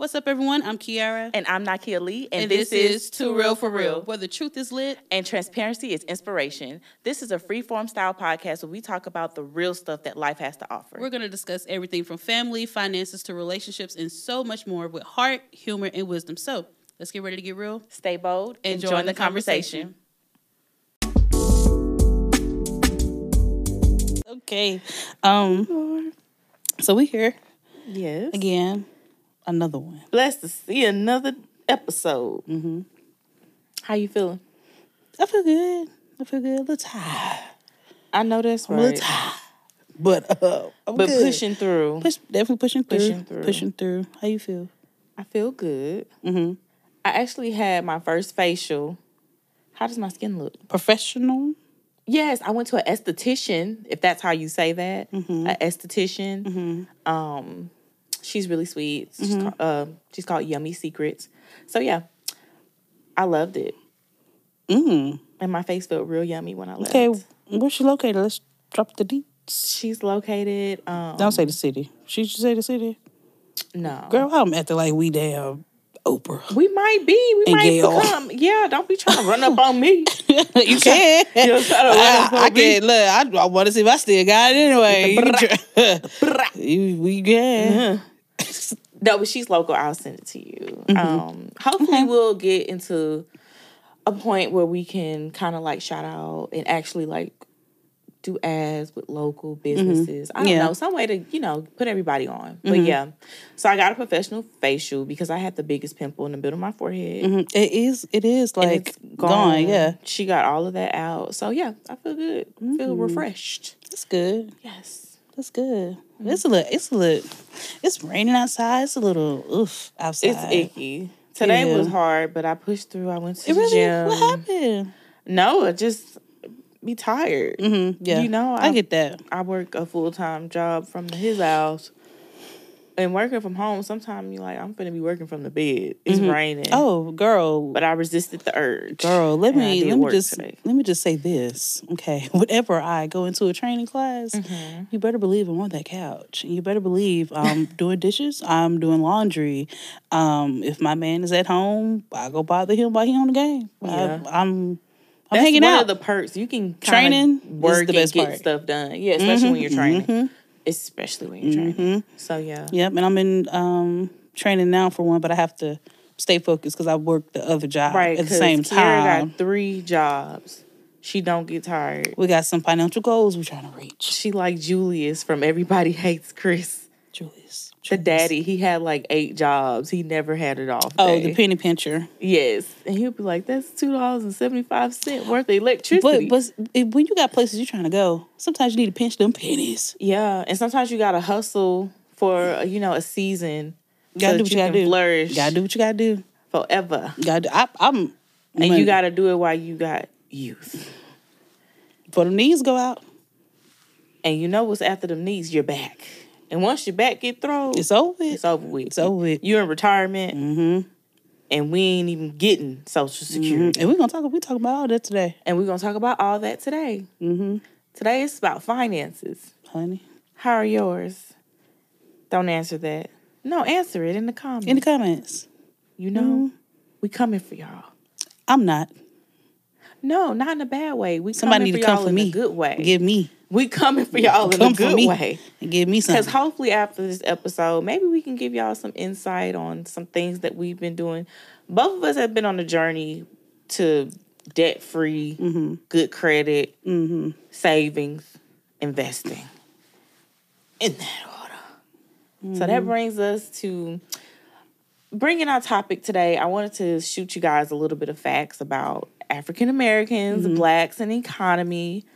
What's up, everyone? I'm Kiara. And I'm Nakia Lee, and, this, is Too Real for Real. where the truth is lit. And transparency is inspiration. This is a free form style podcast where we talk about the real stuff that life has to offer. We're going to discuss everything from family, finances to relationships, and so much more with heart, humor, and wisdom. So let's get ready to get real. Stay bold and join, the, conversation. Okay. Um. So we here Yes. again. Another one. Blessed to see another episode. Mm-hmm. How you feeling? I feel good. I feel good. A little tired. I know that's I'm a little tired. But uh, I'm But good. pushing through. Push, definitely pushing through. Pushing through. Pushing through. How you feel? I feel good. Mm-hmm. I actually had my first facial. How does my skin look? Professional. Yes, I went to an esthetician, if that's how you say that. Mm-hmm. An esthetician. Mm-hmm. Um, she's really sweet. She's, Mhm. ca- uh, she's called Yummy Secrets. So yeah, I loved it, Mm. and my face felt real yummy when I left. Okay, where's she located? Let's drop the deets. She's located. Um, Don't say the city. She should say the city. no, Girl, I'm acting like we damn Oprah. We might be. We And might Gail. become. Yeah, don't be trying to run up on me. you can. Try I, I can look. I, I want to see if I still got it anyway. You you, we can. No, but she's local. I'll send it to you. Mm-hmm. Um, hopefully, we'll get into a point where we can kind of like shout out and actually like do ads with local businesses. I don't Mm-hmm. Yeah. know some way to you know put everybody on. But Mhm. yeah, so I got a professional facial because I had the biggest pimple in the middle of my forehead. Mhm. It is. It is like it's gone. Yeah, she got all of that out. So yeah, I feel good. I feel Mhm. refreshed. that's good. Yes. That's good. It's a little. It's a little. It's raining outside. It's a little oof outside. It's icky. Today Yeah. was hard, but I pushed through. I went to It the really. gym. What happened? No, I just be tired. Mm-hmm. Yeah, You know, I I- get that. I work a full time job from his house. And working from home, sometimes you like, I'm gonna be working from the bed. It's Mhm. raining. Oh, girl, But I resisted the urge. Girl, let me let me just today. let me just say this, okay? Whenever I go into a training class, Mhm. you better believe I'm on that couch. You better believe I'm doing dishes. I'm doing laundry. Um, if my man is at home, I go bother him while he on the game. Yeah. I, am I'm That's hanging one out. of the perks. You can Training is work the best and get part. stuff done. Yeah, especially when you're training. Especially when you're training. mhm. So yeah. Yep, and I'm in um, training now for one, but I have to stay focused because I work the other job Right. at the same Kiara time. got three jobs. She don't get tired. we got some financial goals we're trying to reach. She like Julius from Everybody Hates Chris. Julius, The daddy, he had like eight jobs. He never had it off. Oh, day. the penny pincher. Yes, and he'll be like, "That's two dollars and seventy five cent worth of electricity." But but when you got places you're trying to go, sometimes you need to pinch them pennies. yeah, and sometimes you gotta hustle for you know a season. You gotta so do what you gotta do. Flourish You gotta do what you gotta do. forever, You gotta do. I, I'm and you gotta do it while you got youth. for the knees go out. And you know what's after the knees? Your back. And once your back get thrown, It's over. with. it's over with. It's over. with. You're in retirement, Mm-hmm. and we ain't even getting Social Security. And we're gonna talk. We talk about all that today. And we're gonna talk about all that today. Mm-hmm. Today is about finances. Honey, How are yours? Don't answer that. No, answer it in the comments. in the comments. you know, we coming for y'all. I'm not. No, not in a bad way. We Somebody need to come for in me. a good way. Give me. We coming for y'all in Come a good way. And give me some. Because hopefully after this episode, maybe we can give y'all some insight on some things that we've been doing. Both of us have been on a journey to debt free, Mm-hmm. good credit, Mm-hmm. savings, investing. In that order. So that brings us to bringing our topic today. I wanted to shoot you guys a little bit of facts about African Americans, blacks, and economy.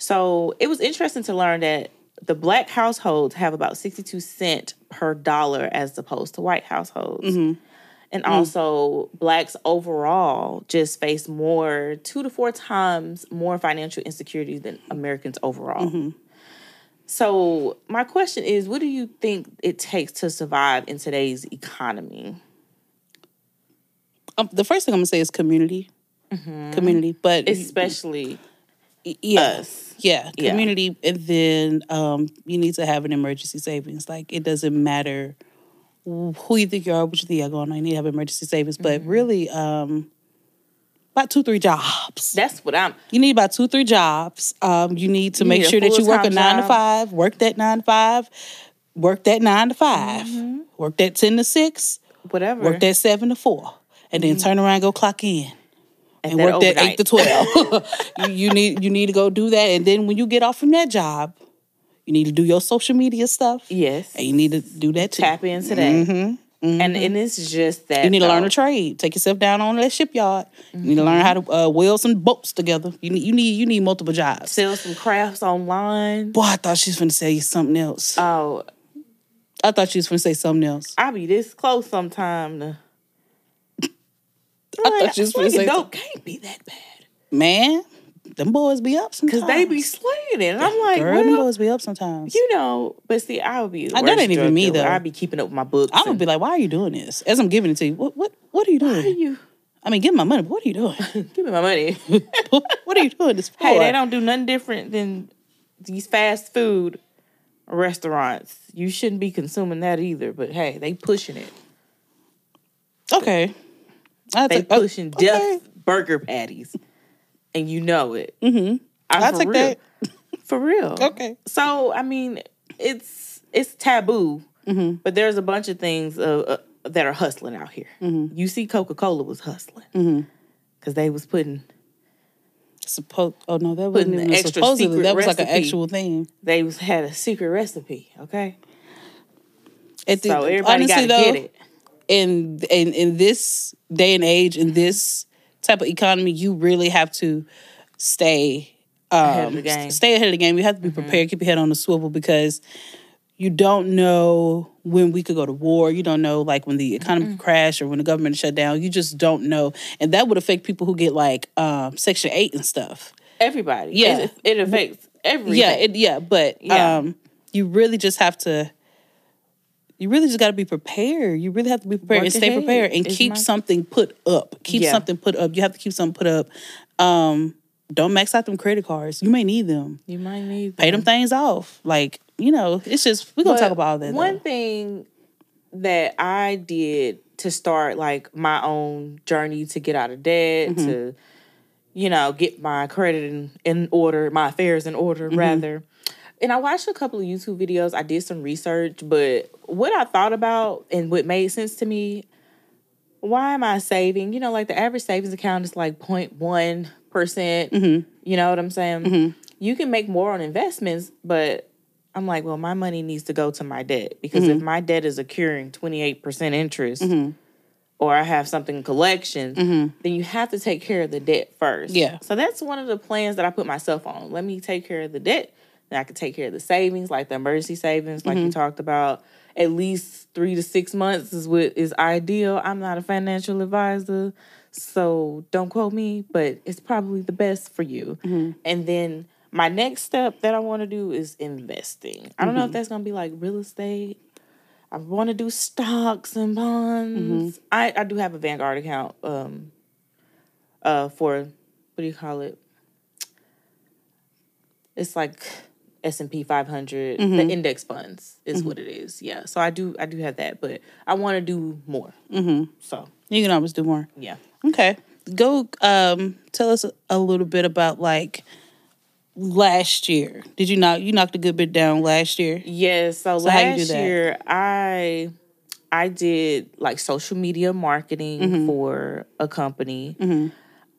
So it was interesting to learn that the black households have about 62 cent per dollar as opposed to white households. Mm-hmm. And mm. also, blacks overall just face more, two to four times more financial insecurity than Americans overall. Mm-hmm. So, my question is what do you think it takes to survive in today's economy? Um, the first thing I'm gonna say is community. Mm-hmm. Community, but Especially yeah, us. yeah, Yeah. community, and then um, you need to have an emergency savings. Like it doesn't matter who you think you are, what you think you're going on. You need to have emergency savings, but Mm-hmm. really, um, about two, three jobs. That's what I'm. You need about two, three jobs. Um, you need to You make need sure that you work a nine to five, work that nine to five, work that nine to 5 Mm-hmm. work that ten to six, Whatever. work that seven to four, and Mm-hmm. then turn around and go clock in. And work that eight to twelve. you, need you need to go do that, and then when you get off from that job, you need to do your social media stuff. Yes. and you need to do that too. Tap into that. Mm-hmm. And mm-hmm. and it's just that You need to learn a trade. Take yourself down on that shipyard. You need to learn mm-hmm. how to uh, weld some boats together. You need you need you need multiple jobs. sell some crafts online. Boy, I thought she was gonna say something else. Oh, I thought she was gonna say something else. I be this close sometime to. I thought she was gonna say dope can't be that bad Man, them boys be up sometimes. because they be slaying it, and I'm like, Girl, them boys be up sometimes. you know. But see, I would be. The Uh, that ain't even me, though. I'd be keeping up with my books. I'm gonna and- be like, why are you doing this? As I'm giving it to you, what what what are you Why are doing? you I mean, give me my money. But what are you doing? give me my money? what are you doing this for? hey, they don't do nothing different than these fast food restaurants. You shouldn't be consuming that either. But hey, they pushing it. Okay. I They take- pushing okay. death burger patties, and you know it. Mm-hmm. I take real. that. For real. Okay. So I mean, it's it's taboo, Mm-hmm. but there's a bunch of things uh, uh, that are hustling out here. Mm-hmm. You see, Coca Cola was hustling because they was putting Suppo- oh no, that wasn't even supposedly. That was like an actual thing. they was had a secret recipe. Okay, At the- so everybody got to get it. In in in this day and age, in this type of economy, you really have to stay um, Ahead of the game. Mm-hmm. Stay ahead of the game. You have to be prepared. Keep your head on the swivel because you don't know when we could go to war. You don't know like when the economy crash or when the government shut down. You just don't know, and that would affect people who get like um, Section Eight and stuff. Everybody. Yeah. it, it affects everything. Yeah, it, yeah, but Yeah. um, you really just have to. You really just got to be prepared. You really have to be prepared Work and stay prepared and keep my- something put up. Keep Yeah. something put up. You have to keep something put up. Um, don't max out them credit cards. You may need them. you might need Pay them things off. Like you know, it's just we're gonna talk about all that. One though. thing that I did to start like my own journey to get out of debt, Mm-hmm. to you know, get my credit in, in order, my affairs in order, Mm-hmm. rather. And I watched a couple of YouTube videos. I did some research, but what I thought about and what made sense to me, why am I saving? You know, like the average savings account is like 0.1 percent. Mm-hmm. You know what I'm saying? You can make more on investments, but I'm like, well, my money needs to go to my debt because Mm-hmm. if my debt is accruing 28% interest or I have something in collections, then you have to take care of the debt first. Mm-hmm. Yeah. So that's one of the plans that I put myself on. Let me take care of the debt. I could take care of the savings, like the emergency savings, like Mm-hmm. you talked about. At least three to six months is what is ideal. I'm not a financial advisor, so don't quote me, but it's probably the best for you. Mm-hmm. And then my next step that I want to do is investing. I don't know Mm-hmm. if that's gonna be like real estate. I want to do stocks and bonds. Mm-hmm. I, I do have a Vanguard account um uh for what do you call it? It's like S and P 500, Mm-hmm. the index funds is what it is. Yeah, so I do I do have that, but I want to do more. Mm-hmm. So You can always do more. yeah, Okay. Go um tell us a little bit about like last year. Did you knock you knocked a good bit down last year? yeah. So, So how you do last that? year I I did like social media marketing Mm-hmm. for a company.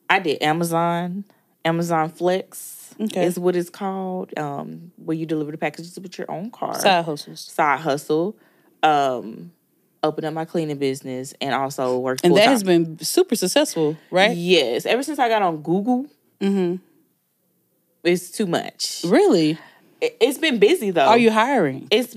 I did Amazon, Amazon Flex Okay. is what it's called, um, where you deliver the packages with your own car. Side hustles. Side hustle. Um, opened up my cleaning business and also work. And that full-time. has been super successful, right? Yes, ever since I got on Google, it's too much. Really? It, has been busy though. Are you hiring? It's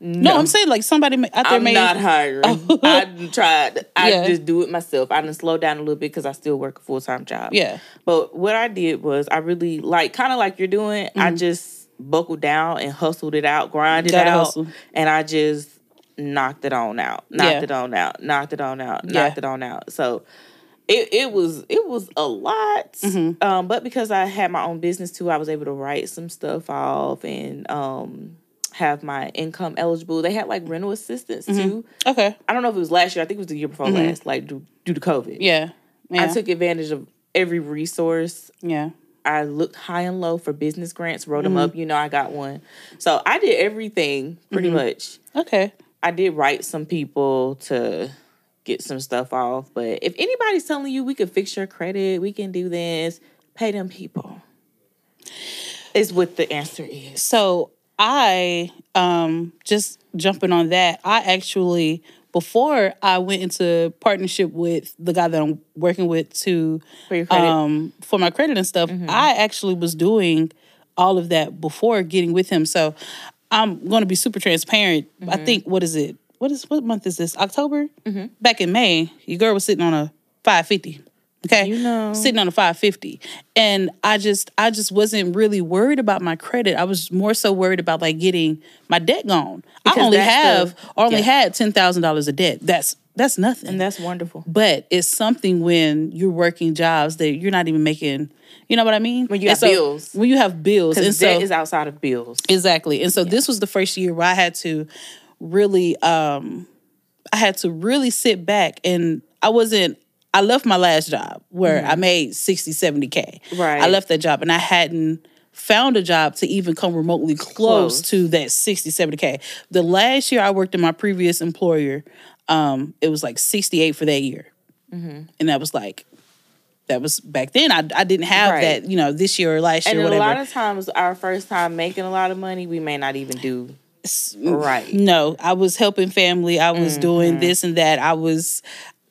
been, No, I'm saying like somebody out there I'm not hiring. I tried. I Yeah. just do it myself. I done slow down a little bit because I still work a full time job. Yeah. But what I did was I really like kind of like you're doing. I Mm-hmm. just buckled down and hustled it out, grinded it Gotta out, hustle. and I just knocked it on out, knocked Yeah. it on out, knocked it on out, Yeah. knocked it on out. So it it was it was a lot, Mm-hmm. um, but because I had my own business too, I was able to write some stuff off and um, have my income eligible. They had like rental assistance Mm-hmm. too. Okay. I don't know if it was last year. I think it was the year before last, like due, due to COVID. Mm-hmm. Yeah. Yeah. I took advantage of every resource. yeah. I looked high and low for business grants, wrote Mm-hmm. them up. You know, I got one. So I did everything pretty Mm-hmm. much. Okay. I did write some people to get some stuff off. But if anybody's telling you we can fix your credit, we can do this, pay them people. Is what the answer is. So I um just jumping on that, I actually before I went into partnership with the guy that I'm working with to For um for my credit and stuff, I actually was doing all of that before getting with him. So I'm going to be super transparent. I think what is it? What is what month is this? October? Back in May, your girl was sitting on a 550. Okay. You know. Sitting on a 550. And I just I just wasn't really worried about my credit. I was more so worried about like getting my debt gone. Because I only have the- I only yeah. had ten thousand dollars of debt. That's that's nothing. and that's wonderful. But it's something when you're working jobs that you're not even making. You know what I mean? When you And have bills. When you have bills, and Because so debt is outside of bills. exactly, and so this was the first year where I had to really, um I had to really sit back, and I wasn't. I left my last job where I made 60, 70 k. Mm-hmm. Right. I left that job, and I hadn't found a job to even come remotely close, Close. to that 60, 70 k. The last year I worked in my previous employer, um, it was like 68 for that year. Mm-hmm. And that was like, that was back then. I, I didn't have Right. that, you know, this year or last And year, a lot of times, our first time making a lot of money, we may not even do right. no, I was helping family. I was Mm-hmm. doing this and that. I was,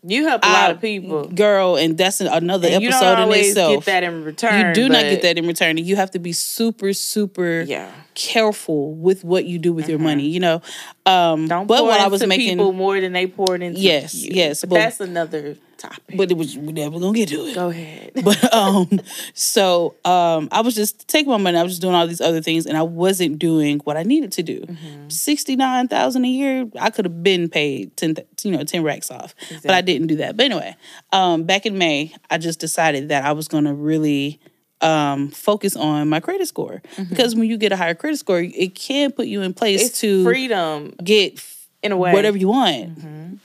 You help a lot of people. girl, and that's an- another And you episode in always itself. get that in return. you do not get that in return. And you have to be super, super Yeah. careful with what you do with your money. You know, um, Don't but pour when I was making, people more than they poured into Yes, you. yes, But, but- that's another topic. but it was we're never gonna get to it. Go ahead. But um, so um, I was just taking my money. I was just doing all these other things, and I wasn't doing what I needed to do. Mm-hmm. nine thousand a year. I could have been paid ten, you know, ten racks off, but I didn't do that. But anyway, um, back in May, I just decided that I was gonna really um, focus on my credit score because when you get a higher credit score, it can put you in place Mm-hmm. It's to freedom get in a way. whatever you want. Mm-hmm.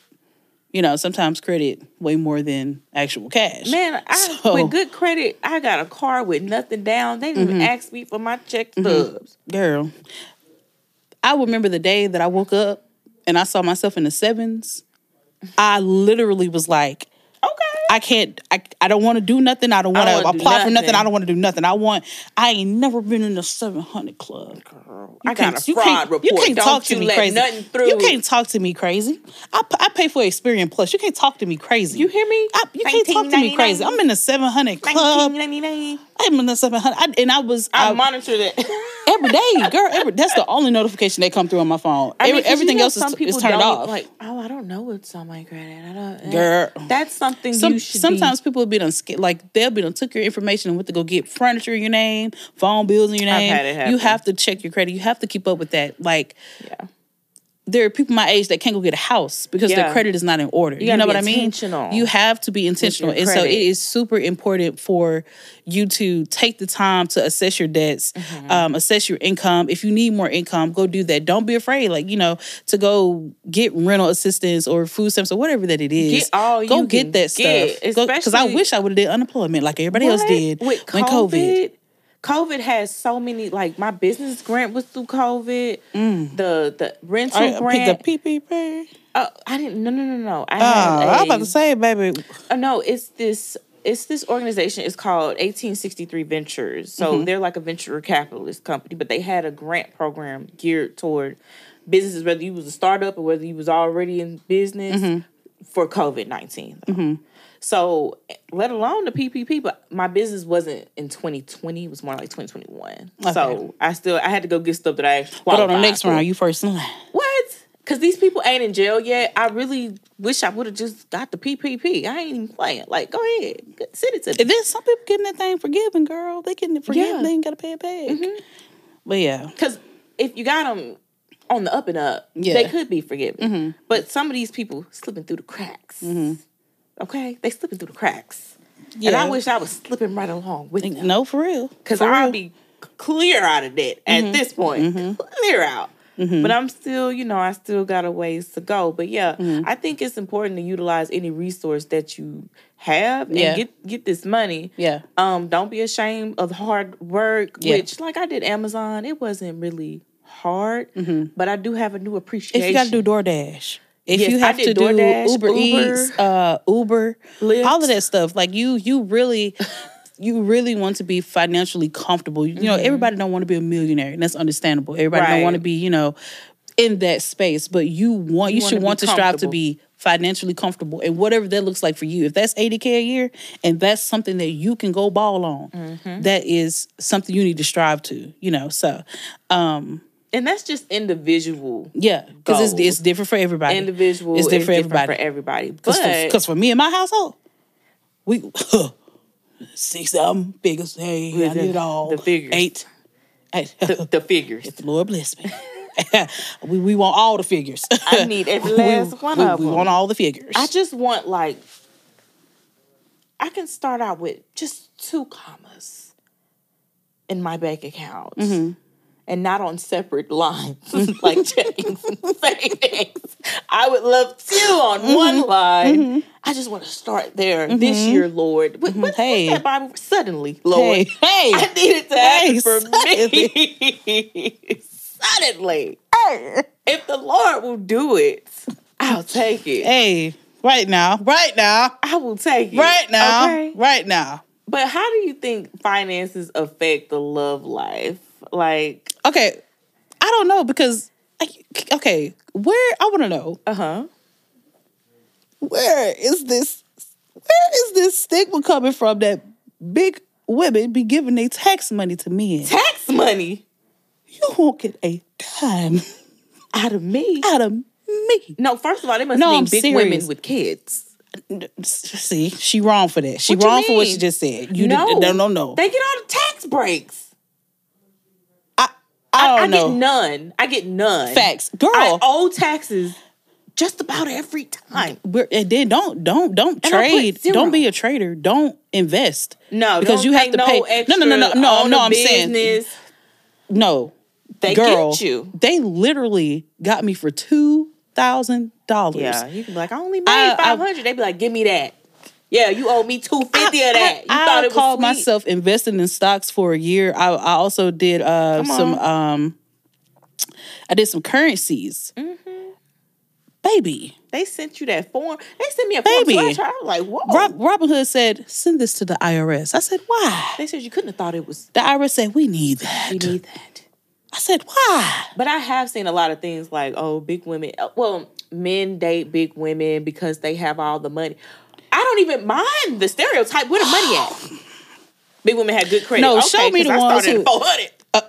You know, sometimes credit way more than actual cash. Man, I, So- with good credit, I got a car with nothing down. They didn't Mm-hmm. ask me for my check stubs. girl, I remember the day that I woke up and I saw myself in the sevens. I literally was like. I can't, I, I don't want to do nothing. I don't want to apply for nothing. nothing. I don't want to do nothing. I want, I ain't never been in the 700 club. Girl, I got a you fraud can't, report. You can't Don't talk to me crazy. nothing through. You can't talk to me crazy. I, I pay for Experian Plus. You can't talk to me crazy. You hear me? I, you can't talk to me crazy. I'm in the 700 club. 1999. I'm in the 700. I, and I was, I I, monitor that. every day, girl. Every, that's the only notification that come through on my phone. I mean, Every, you everything know else is, is turned off. Like, oh, I don't know what's on my credit. I don't. Eh. Girl. that's something Some, you should. sometimes be, people been on sca- like they'll be on took your information and went to go get furniture in your name, phone bills in your I've name. had it. You have to check your credit. You have to keep up with that. Like yeah. There are people my age that can't go get a house because their credit is not in order. You, gotta know what I mean? intentional You have to be intentional. And so it is super important for you to take the time to assess your debts, Mm-hmm. um, assess your income. If you need more income, go do that. Don't be afraid, like, you know, to go get rental assistance or food stamps or whatever that it is. Get all go you get that get, stuff. Because I wish I would have did unemployment like everybody else did with when COVID. COVID has so many. Like my business grant was through COVID. The the rental I grant. the PPP. uh, I didn't. No, no, no, no. I Oh, had I was about to say, baby. Uh, no, it's this. It's this organization. It's called 1863 Ventures. So Mm-hmm. they're like a venture capitalist company, but they had a grant program geared toward businesses, whether you was a startup or whether you was already in business Mm-hmm. for COVID 19. So, let alone the PPP, but my business wasn't in 2020. It was more like 2021. So I still I had to go get stuff that I actually. But on the next for. round, you first in line. What? Because these people ain't in jail yet. I really wish I would have just got the PPP. I ain't even playing. Like, go ahead, send it to me. And then some people getting that thing forgiven, girl. They getting it forgiven. Yeah. Mm-hmm. They ain't got to pay it back. But yeah, Because if you got them on the up and up, Yeah. they could be forgiven. But some of these people slipping through the cracks. Okay, they slipping through the cracks. And Yeah. I wish I was slipping right along with them. no, for real. Because I'll be clear out of debt at this point. Clear out. but I'm still, you know, I still got a ways to go. But yeah, Mm-hmm. I think it's important to utilize any resource that you have and Yeah. get get this money. Yeah. Um, don't be ashamed of hard work, Yeah. which like I did Amazon, it wasn't really hard, but I do have a new appreciation. Mm-hmm. If you got to do DoorDash, if Yes, you have to DoorDash, do Uber, Uber, Eats, uh, Uber, Lyft. all of that stuff, like you, you really, you really want to be financially comfortable. You know, everybody don't want to be a millionaire, and that's understandable. Everybody don't Mm-hmm. Want to be, you know, in that space, but you want, you, wanna should want to strive to be financially comfortable and whatever that looks like for you. If that's 80K a year and that's something that you can go ball on, Mm-hmm. that is something you need to strive to, you know. So, um, and that's just individual. yeah, because it's, it's different for everybody. Individual It's is different for different everybody. for everybody. Because But for, me and my household, we six something figures. Hey, I did it all. the figures. Eight. Eight. the, the figures. the Lord bless me. we, we want all the figures. I need every last one we, of we them. We want all the figures. I just want like I can start out with just two commas in my bank account. Mm-hmm. And not on separate lines like checkings and savings. I would love two on Mm-hmm. one line. Mm-hmm. I just want to start there this mm-hmm. year, Lord. What, mm-hmm. what, Hey. what's that Bible? Suddenly, Lord. hey, hey, I need it to Hey, happen for me. Suddenly. Hey. If the Lord will do it, I'll take it. hey, right now, right now, I will take it. right now, Okay. right now. But how do you think finances affect the love life? Like, Okay, I don't know because, okay, where I want to know uh huh. where is this where is this stigma coming from that big women be giving their tax money to men? Tax money You won't get a dime out of me. out of me. No, first of all, they must No, mean I'm big serious. women with kids. See, she wrong for that. She What wrong for what she just said. You no, did, no, no, no. They get all the tax breaks. I, I I, get none. I get none. Facts, girl. I owe taxes just about every time. we're, and then don't don't don't And trade. Don't be a trader. Don't invest. No, because you have to no pay. No, no, no, no, no, no. I'm saying business. no. They girl, get you. They literally got me for two thousand dollars. Yeah, you can be like, I only made five hundred. They'd be like, give me that. Yeah, you owe me two fifty of that. You I, thought I it was called sweet. myself investing in stocks for a year. I, I also did uh, some. Um, I did some currencies. Mm-hmm. Baby, They sent you that form. They sent me a form. Baby. Baby. So I, was like, whoa. Rob, Robinhood said, "Send this to the IRS." I said, "Why?" They said you couldn't have thought it was. The IRS said, "We need that." You need that. I said, "Why?" But I have seen a lot of things like, oh, big women. uh, Well, men date big women because they have all the money. I don't even mind the stereotype. Where the money at? Big women had good credit. No, okay, show me the I ones who- four hundred. Uh,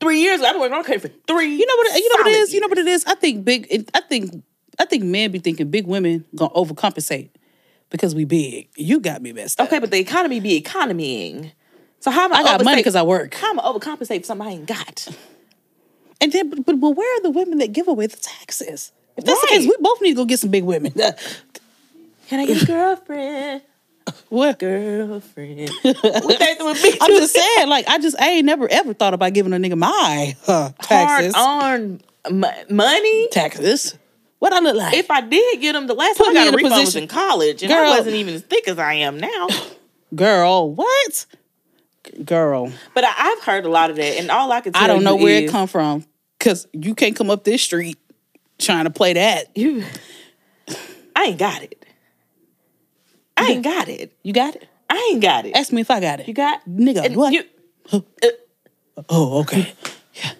Three years ago, I've been working on credit for three. You know what? You know what it is. You know what it is. I think big. I think. I think men be thinking big women gonna overcompensate because we big. You got me messed up. Okay, but the economy be economying. So how am I? I got money because I work. How am I overcompensate for something I ain't got? And then, but, but, but where are the women that give away the taxes? If that's the case, Right. we both need to go get some big women. Can I get a girlfriend? what? Girlfriend. what doing me? I'm just saying, like, I just I ain't never ever thought about giving a nigga my uh, taxes. m- money. taxes. What I look like? If I did get them, the last Put time I got a a refund was in college, and Girl. I wasn't even as thick as I am now. Girl, what? Girl, But I, I've heard a lot of that, and all I can tell I don't know where it is come from because you can't come up this street trying to play that. You, I ain't got it. I ain't got it. You got it? I ain't got it. Ask me if I got it. You got Nigga, and what? You, oh, okay. Yeah.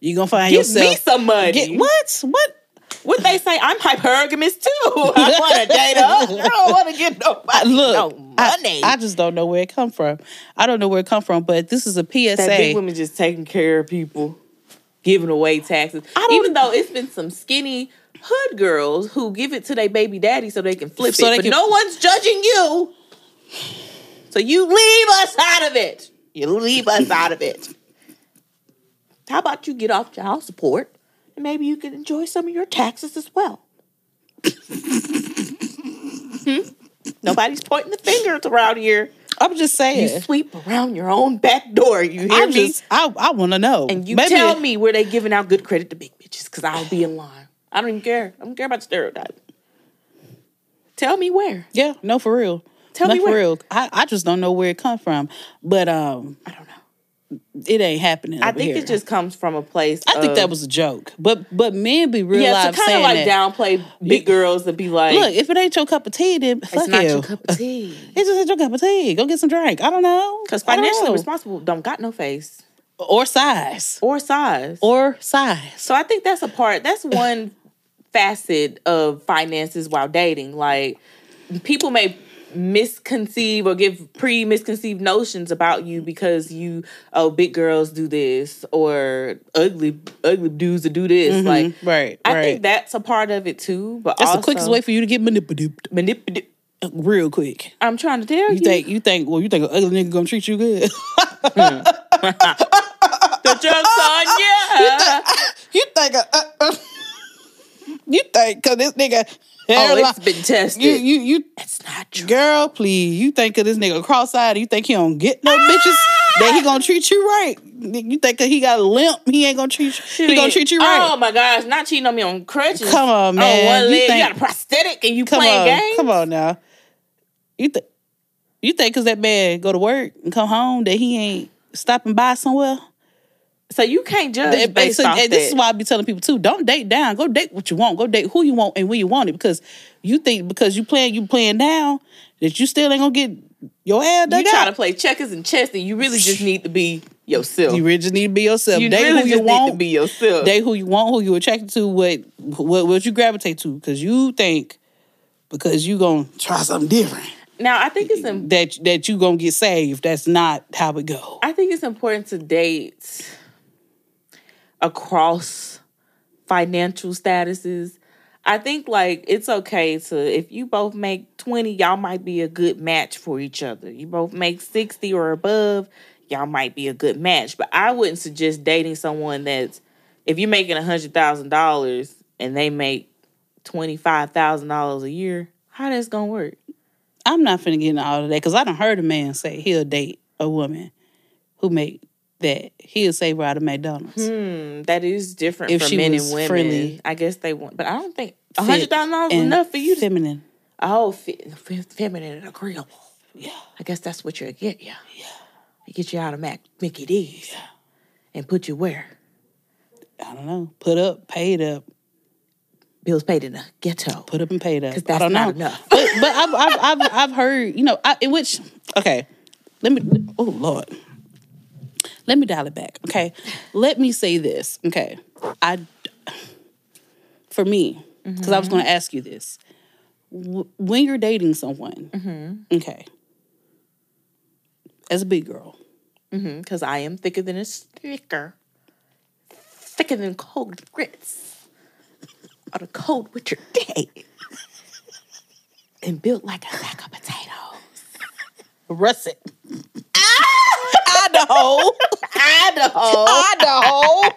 You gonna find give yourself. me some money. Get, what? What? What they say? I'm hypergamous too. I want to date up. I don't want to get nobody Look, no I- money. I, just don't know where it come from. I don't know where it come from, but this is a PSA. that big women just taking care of people, giving away taxes. I Even though it's been some skinny hood girls who give it to their baby daddy so they can flip So it, they but can- no one's judging you. So you leave us out of it. You leave us out of it. How about you get off child support and maybe you can enjoy some of your taxes as well? Hmm? Nobody's pointing the fingers around here. I'm just saying. You sweep around your own back door. You hear I me? just, I, I want to know. and you Maybe- tell me where they giving out good credit to big bitches because I'll be in line. I don't even care. I don't care about stereotype. Tell me where. Yeah, no, for real. Tell no, me for where. real. I, I just don't know where it come from, but um, I don't know. it ain't happening. I think here. it just comes from a place. I think that was a joke, but but men be real yeah live to kind of like that. downplay big girls and be like, Look, if it ain't your cup of tea, then fuck it's not you. your cup of tea. It's just ain't your cup of tea. Go get some drink. I don't know. Because don't financially know. responsible don't got no face or size or size. or size. So I think that's a part. That's one facet of finances while dating. Like people may misconceive or give pre-misconceived notions about you because you oh big girls do this or ugly ugly dudes that do this. Like right, I right. think that's a part of it too. But That's also, the quickest way for you to get manipulated manipulated real quick. I'm trying to tell you. You think you think well you think an ugly nigga gonna treat you good? the joke's on you. you think a, uh, uh, you think cause this nigga Oh, it's been tested. you you you it's not true. girl please you think of this nigga cross-eyed you think he don't get no bitches that he gonna treat you right you think he got a limp he ain't gonna treat you he gonna treat you right Oh my gosh, not cheating on me on crutches. Come on, man. On one You leg, you, think- got a prosthetic and you playing on games. come on now you think you think cause that man go to work and come home that he ain't stopping by somewhere So you can't judge And- based so- off and that. this is why I be telling people too: don't date down. Go date what you want. Go date who you want and when you want it. Because you think because you playing you playing now that you still ain't gonna get your ass you try out. to play checkers and chess, and you really just need to be yourself. You really just need to be yourself. You date really who you need to want. be yourself. date who you want. Who you attracted to. What what what you gravitate to. Because you think because you gonna try something different now, I think it's im- that that you gonna get saved. That's not how it go. I think it's important to date across financial statuses. I think like it's okay to if you both make 20, y'all might be a good match for each other. You both make 60 or above, y'all might be a good match. But I wouldn't suggest dating someone that's if you're making a hundred thousand dollars and they make twenty five thousand dollars a year, how that's gonna work? I'm not finna get into all of that because I don't heard a man say he'll date a woman who make that he'll save her out of McDonald's. Hmm, that is different If for she men and women. friendly. I guess they want, but I don't think a hundred thousand dollars is enough for you to. feminine. oh, fe- fe- feminine and agreeable. Yeah. I guess that's what you'll get you. Yeah, get you out of Mac Mickey D's and put you where I don't know. Put up, paid up, bills paid in the ghetto. put up and paid up. 'Cause I that's don't know. enough. But but I've I've I've, I've heard you know I, in which okay. Let me. Oh Lord. Let me dial it back. Okay. Let me say this. Okay. I. For me, because I was going to ask you this. W- When you're dating someone, mm-hmm. okay, as a big girl, mm-hmm, Because I am thicker than a sticker, thicker than cold grits on a cold winter day, and built like a sack of potatoes. russet. Idaho. Idaho. Idaho.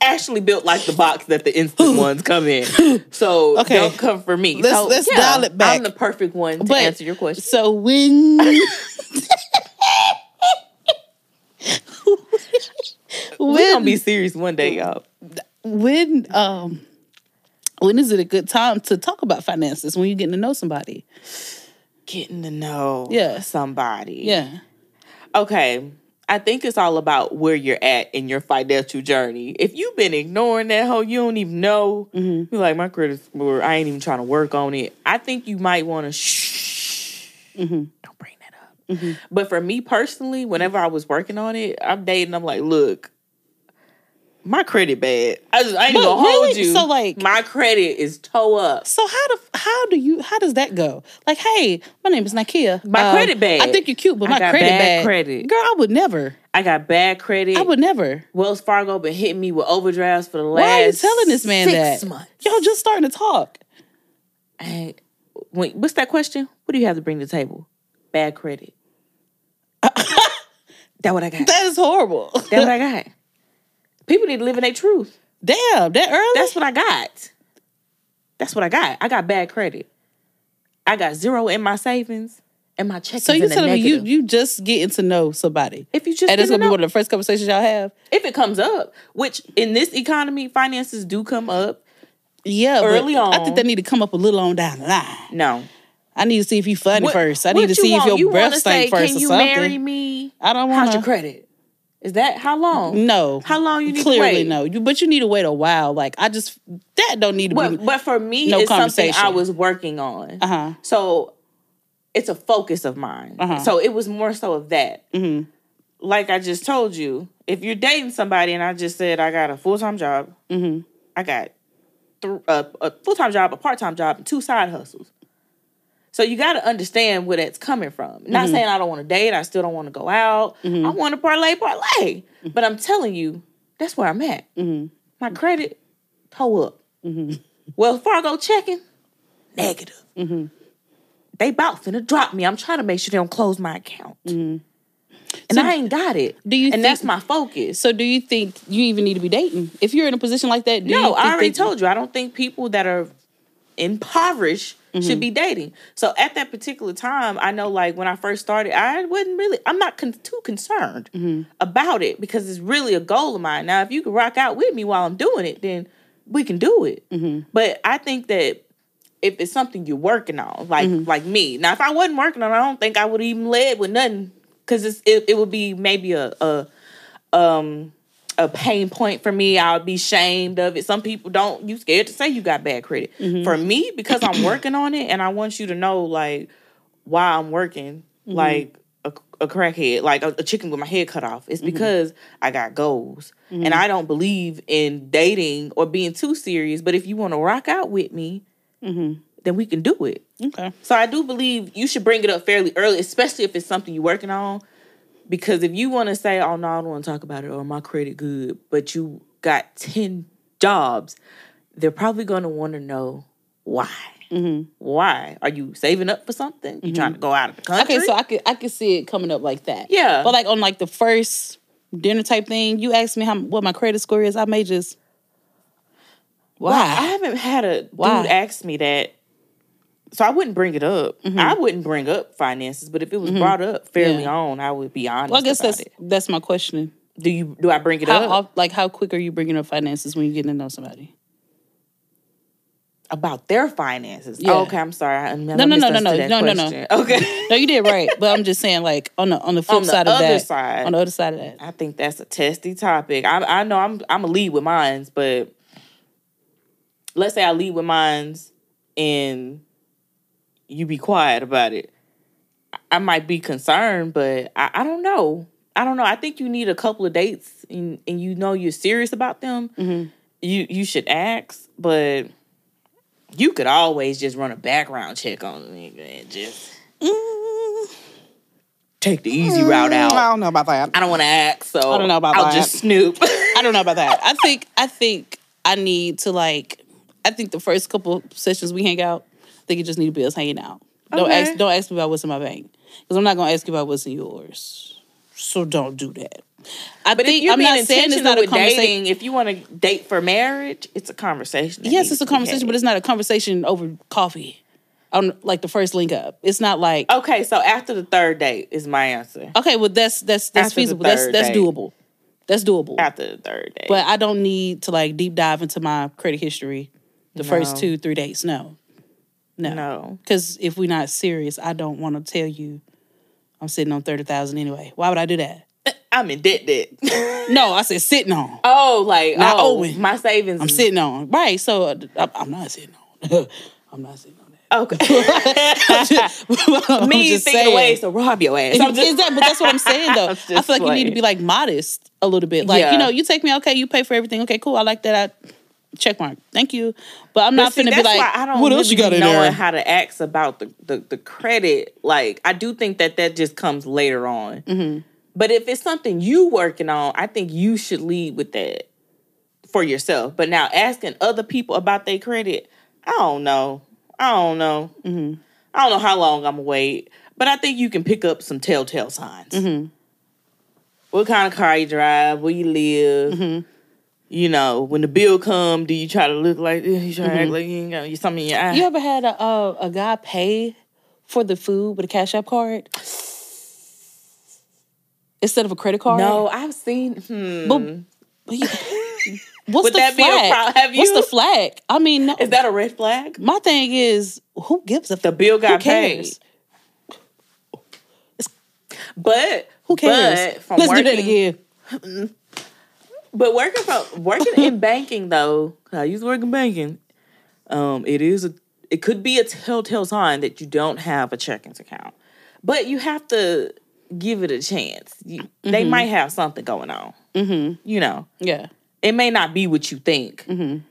actually built like the box that the instant ones come in. So Okay. don't come for me. Let's- So, let's dial it back. I'm the perfect one to But- answer your question. So when We're gonna be serious one day, y'all. when um when is it a good time to talk about finances when you're getting to know somebody? Getting to know Yeah. somebody. Yeah. Okay. I think it's all about where you're at in your financial journey. If you've been ignoring that whole, you don't even know. Mm-hmm. You're like, my credit score, I ain't even trying to work on it. I think you might want to shh. Mm-hmm. Don't bring that up. But for me personally, whenever I was working on it, I'm dating. I'm like, look, my credit bad. I just I ain't But gonna hold you. So, like- my credit is toe up. So how do how do you how does that go? Like, hey, my name is Nakia. My Uh, credit bad. I think you're cute, but I my got credit bad bad. credit. Girl, I would never. I got bad credit. I would never. Wells Fargo been hitting me with overdrafts for the last. Why are you telling this man six that? months. Y'all just starting to talk. Hey, wait, what's that question? What do you have to bring to the table? Bad credit. that what I got. That is horrible. That what I got. People need to live in their truth. Damn, that early? That's what I got. That's what I got. I got bad credit. I got zero in my savings, and my check So you telling me you you just getting to know somebody, if you just and it's gonna be one of the first conversations y'all have. if it comes up, which in this economy, finances do come up. Yeah, Early but I think that need to come up a little on down the line. No, I need to see if you funny What- first. I need to see want? if your You breath stink say, first Can or you something. marry me? I don't want How's your credit? Is that how long? No. How long you need to wait? Clearly no. You, but you need to wait a while. Like I just that don't need to be. But, but for me, no it's something I was working on. Uh huh. So it's a focus of mine. Uh-huh. So it was more so of that. Mhm. Like I just told you, if you're dating somebody and I just said I got a full time job, Mhm. I got th- a, a full time job, a part time job, and two side hustles. So you got to understand where that's coming from. Not mm-hmm. saying I don't want to date. I still don't want to go out. Mm-hmm. I want to parlay, parlay. Mm-hmm. But I'm telling you, that's where I'm at. My credit, toe up. Wells Fargo checking, negative. They about finna drop me. I'm trying to make sure they don't close my account. And I ain't got it. do you and that's my focus. So do you think you even need to be dating if you're in a position like that? Do you No, think I already told you. I don't think people that are impoverished Mm-hmm. should be dating. So at that particular time, I know like when I first started, I wasn't really, I'm not con- too concerned Mm-hmm. about it because it's really a goal of mine. Now, if you can rock out with me while I'm doing it, then we can do it. Mm-hmm. But I think that if it's something you're working on, like Mm-hmm. like me. Now, if I wasn't working on, it, I don't think I would even led with nothing because it, it would be maybe a, a um a pain point for me. I'll be shamed of it. Some people don't. You scared to say you got bad credit. Mm-hmm. For me, because I'm working on it, and I want you to know like why I'm working mm-hmm. like a, a crackhead, like a, a chicken with my head cut off. It's mm-hmm. because I got goals, and I don't believe in dating or being too serious. But if you want to rock out with me, then we can do it. Okay. So I do believe you should bring it up fairly early, especially if it's something you're working on. Because if you want to say, "Oh no, I don't want to talk about it," or "My credit good," but you got ten jobs, they're probably going to want to know why. Mm-hmm. Why are you saving up for something? You trying to mm-hmm. go out of the country? Okay, so I could I could see it coming up like that. Yeah. But like on like the first dinner type thing, you asked me how what my credit score is. I may just why? I haven't had a Why? dude ask me that. So I wouldn't bring it up. Mm-hmm. I wouldn't bring up finances, but if it was brought up fairly Yeah. on, I would be honest. well, I guess about that's it. that's my question. Do you do I bring it How up off- like how quick are you bringing up finances when you're getting to know somebody? about their finances? Yeah. Oh, okay, I'm sorry. I, No, no, no, no, no, no, no, no. Okay. No, you did right, but I'm just saying like on the on the flip On the side of other that, side. on the other side of that. I think that's a testy topic. I I know I'm I'm a lead with mines, but let's say I lead with mines and you be quiet about it. I might be concerned, but I, I don't know. I don't know. I think you need a couple of dates and, and you know you're serious about them. Mm-hmm. You you should ask, but you could always just run a background check on the nigga and just take the easy route out. Mm, I don't know about that. I don't want to ask, so I don't know about I'll that. just snoop. I don't know about that. I think I think I need to like. I think the first couple sessions we hang out, think it just need to be us hanging out. Don't ask. Don't ask me about what's in my bank because I'm not gonna ask you about what's in yours. So don't do that. I But if think you're I'm not saying it's not a conversation. dating, if you want to date for marriage, it's a conversation. Yes, it's a conversation, but it's not a conversation over coffee. On like the first link up, it's not like okay. So after the third date is my answer. okay. Well, that's that's that's After feasible. That's that's date. doable. That's doable. After the third date, But I don't need to like deep dive into my credit history the first two, three days. No. No. no, Because if we're not serious, I don't want to tell you I'm sitting on 30,000 anyway. Why would I do that? I'm in debt. Debt. No, I said sitting on. oh, like Not oh, owing. my savings. I'm sitting on. Right. So uh, I'm I'm not sitting on. I'm not sitting on that. Okay, I'm me just thinking saying. away to rob your ass. Just- Is that- but that's what I'm saying though. I'm I feel like you need to be like modest a little bit. Like, Yeah. you know, you take me, okay, you pay for everything. Okay, cool. I like that. I check mark. Thank you. But I'm But not see, finna be like, why I don't what else really you got in knowing there? how to ask about the, the the credit. Like I do think that that just comes later on. Mm-hmm. But if it's something you working on, I think you should lead with that for yourself. But now asking other people about their credit, I don't know. I don't know. Mm-hmm. I don't know how long I'm gonna wait. But I think you can pick up some telltale signs. Mm-hmm. What kind of car you drive? Where you live? Mm-hmm. You know, when the bill come, do you try to look like? You try to act like you ain't got something in your eye? You ever had a, a a guy pay for the food with a Cash App card instead of a credit card? No, I've seen. Hmm. But, but you- what's Would the that be a flag? pro- What's the flag? I mean, no, Is that a red flag? my thing is who gives a The bill got paid. But Who cares? But from Let's working, do that again. But working from working in banking though, I used to work in banking. Um, it is a it could be a telltale sign that you don't have a checking account, but you have to give it a chance. You, They might have something going on. Mm-hmm. You know, Yeah. it may not be what you think. Mm-hmm.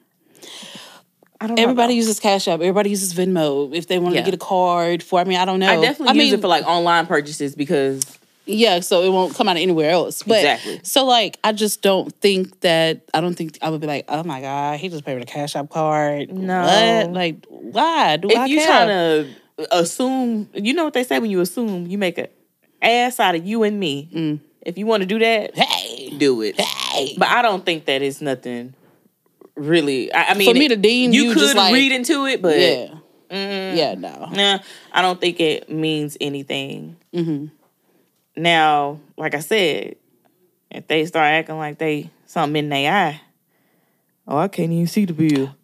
I don't know. Everybody uses Cash App. Everybody uses Venmo if they want Yeah. to get a card for. I mean, I don't know. I definitely I use mean, it for like online purchases because yeah, so it won't come out of anywhere else. But Exactly. so like, I just don't think that I don't think I would be like, oh my god, he just paid with a Cash App card. No. what? like why do I if you care? trying to assume, you know what they say when you assume, you make a ass out of you and me. If you want to do that, hey, do it. hey, But I don't think that is nothing really. I, I mean, For me to deem you could just like- read into it, but yeah, yeah, no, nah, I don't think it means anything. Mm-hmm. Now, like I said, if they start acting like they something in their eye, oh, I can't even see the bill.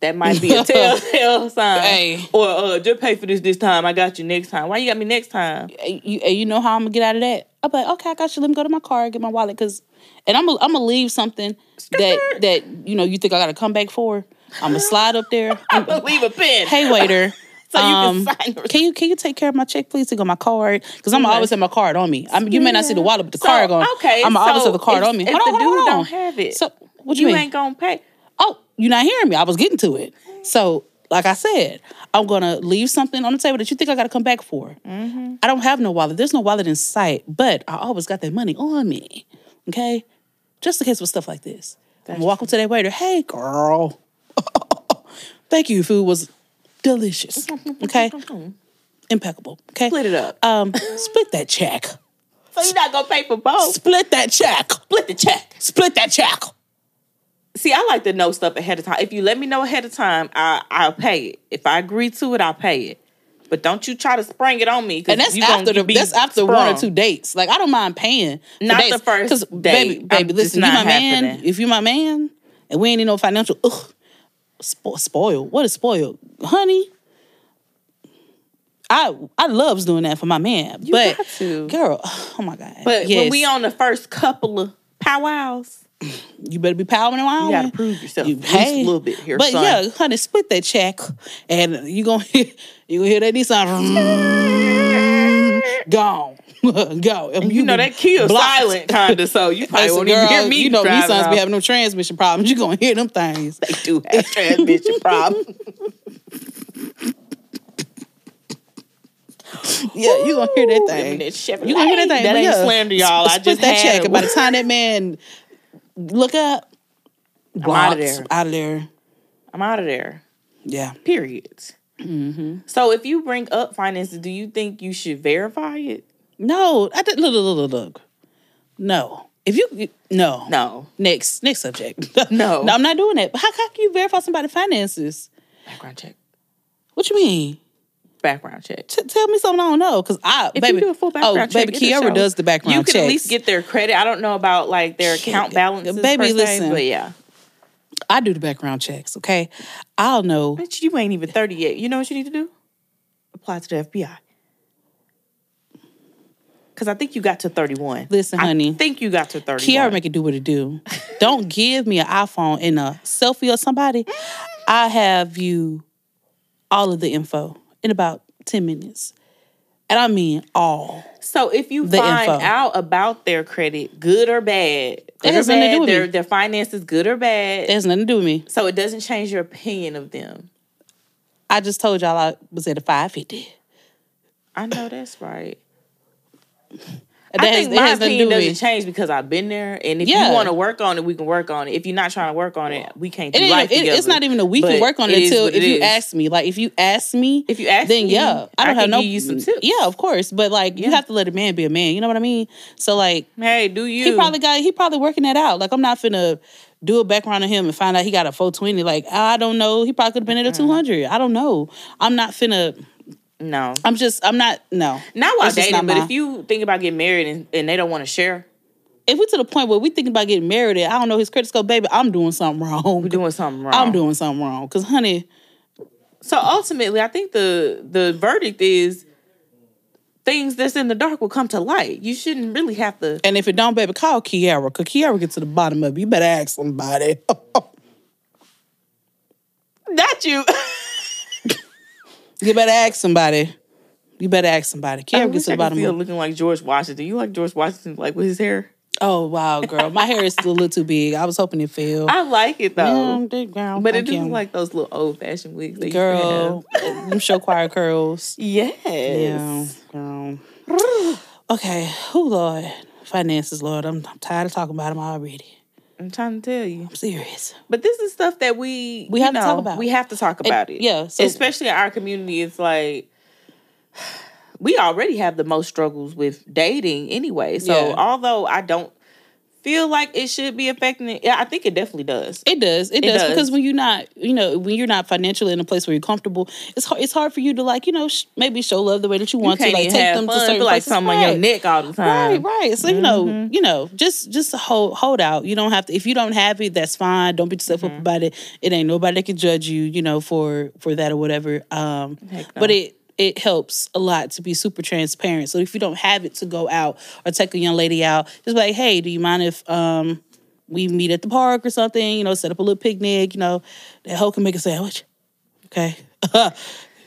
That might be a telltale sign. Hey. Or uh, just pay for this this time. I got you next time. Why you got me next time? You, you know how I'm gonna get out of that? I'm like, okay, I got you. Let me go to my car, get my wallet, cause, and I'm gonna I'm gonna leave something that that you know you think I gotta come back for. I'm gonna slide up there. I'm gonna leave a pen. hey waiter, So you can um, sign can you can you take care of my check, please? Take on my card, cause I'm Okay. always have my card on me. I mean, you may not see the wallet, but the So, card going. Okay, I'm always have the card if, on me. If Hold the on, dude hold on, don't have it, So what you, you mean? ain't gonna pay. Oh, you're not hearing me. I was getting to it. So, like I said, I'm gonna leave something on the table that you think I gotta come back for. Mm-hmm. I don't have no wallet. There's no wallet in sight, but I always got that money on me. Okay, just in case with stuff like this. I'm gonna to that waiter. Hey, girl. Thank you. Food was delicious. Okay, impeccable. Okay, Split it up. Um, split that check. So you're not gonna pay for both. Split that check. Split the check. Split that check. See, I like to know stuff ahead of time. If you let me know ahead of time, I I'll pay it. If I agree to it, I'll pay it. But don't you try to spring it on me. And that's after the be that's after one or two dates. Like I don't mind paying. Not dates. the first date. Baby, baby, I'm listen, you my man. If you my man, and we ain't in no financial ugh, spo- spoiled. What is spoiled, honey? I I loves doing that for my man, but got to. girl, oh my god. But when we on the first couple of powwows, you better be powering around. you gotta prove yourself You, hey, a little bit here, but son. yeah, honey, split that check, and you gonna hear, you gonna hear that Nissan gone, go. And you know that kills blocked. silent kinda, so you probably won't even hear me. You know, driving Nissans off. be having no transmission problems. You gonna hear them things. They do have transmission problems. Yeah, you gonna hear that thing. that. You gonna hear that thing. That ain't yeah, slander, y'all. I just that had check. it. By the time that man look up, I'm out of there. Out of there. I'm out of there. Yeah. Period. Mm-hmm. So if you bring up finances, do you think you should verify it? No, I did. Look, look, look, look. No. If you no No. next next subject. No. no, I'm not doing that. But how, how can you verify somebody's finances? Background check. What you mean? Background check. T- tell me something I don't know. Cause I If baby, you do a full oh, background oh check, baby, Kiara does the background You can checks. at least get their credit. I don't know about like their account balances, Baby, se, listen. but yeah. I do the background checks. Okay, I'll know. Bitch, you ain't even 30 yet. You know what you need to do? Apply to the FBI. Because I think you got to 31. Listen, honey. I think you got to 31. Kiara make it do what it do. Don't give me an iPhone and a selfie of somebody. I have you all of the info in about 10 minutes. And I mean all. So if you find info. out about their credit, good or bad, good or has nothing to do with their, me. their finances, good or bad, It has nothing to do with me. so it doesn't change your opinion of them. I just told y'all I was at a 550. I know that's right. That I has- think that my opinion do doesn't change because I've been there. And if Yeah. you want to work on it, we can work on it. If you're not trying to work on it, we can't do It life it- together. it's not even a we can work on it until if it you is. ask me. Like if you ask me, If you ask then me, yeah, I don't I have no. give you some tips. Yeah, of course, but like you have to let a man be a man. You know what I mean? So like hey, do you? he probably got he probably working that out. Like I'm not finna do a background on him and find out he got a 420. Like I don't know. He probably could have been at a 200. I don't know. I'm not finna No, I'm just I'm not no. not while dating. not but my- if you think about getting married and, and they don't want to share, if we to the point where we thinking about getting married, and I don't know his credit score, baby, I'm doing something wrong. we're doing something wrong. I'm doing something wrong. Cause honey, So ultimately, I think the the verdict is things that's in the dark will come to light. You shouldn't really have to. and if it don't, baby, call Kiara. Cause Kiara get to the bottom of it. You better ask somebody. Not you. you better ask somebody. You better ask somebody. Wish gets to the bottom of looking like George Washington. You like George Washington, like with his hair? Oh wow, girl. My hair is still a little too big. I was hoping it fell. I like it though, they- girl, but it doesn't like those little old fashioned wigs. To girl. have. them show choir curls. Yes. Yeah, girl. Okay, oh Lord, finances, Lord. I'm, I'm tired of talking about them already. I'm trying to tell you. I'm serious. But this is stuff that we We have to talk about. We have to talk about it. yeah, so- especially in our community, it's like we already have the most struggles with dating anyway. So Yeah. although I don't feel like it should be affecting it, yeah, I think it definitely does. It does. It, It does, does. because when you're not, you know, when you're not financially in a place where you're comfortable, it's hard. It's hard for you to like, you know, sh- maybe show love the way that you You want to, like take them fun, to certain feel like places. something on your neck all the time. Right, right. So you know, you know, just just hold hold out. You don't have to. If you don't have it, that's fine. Don't beat yourself Mm-hmm. up about it. It ain't nobody that can judge you, you know, for for that or whatever. Um, no. but it it helps a lot to be super transparent. So if you don't have it to go out or take a young lady out, just be like, hey, do you mind if um we meet at the park or something? You know, set up a little picnic. You know, that hoe can make a sandwich. Okay.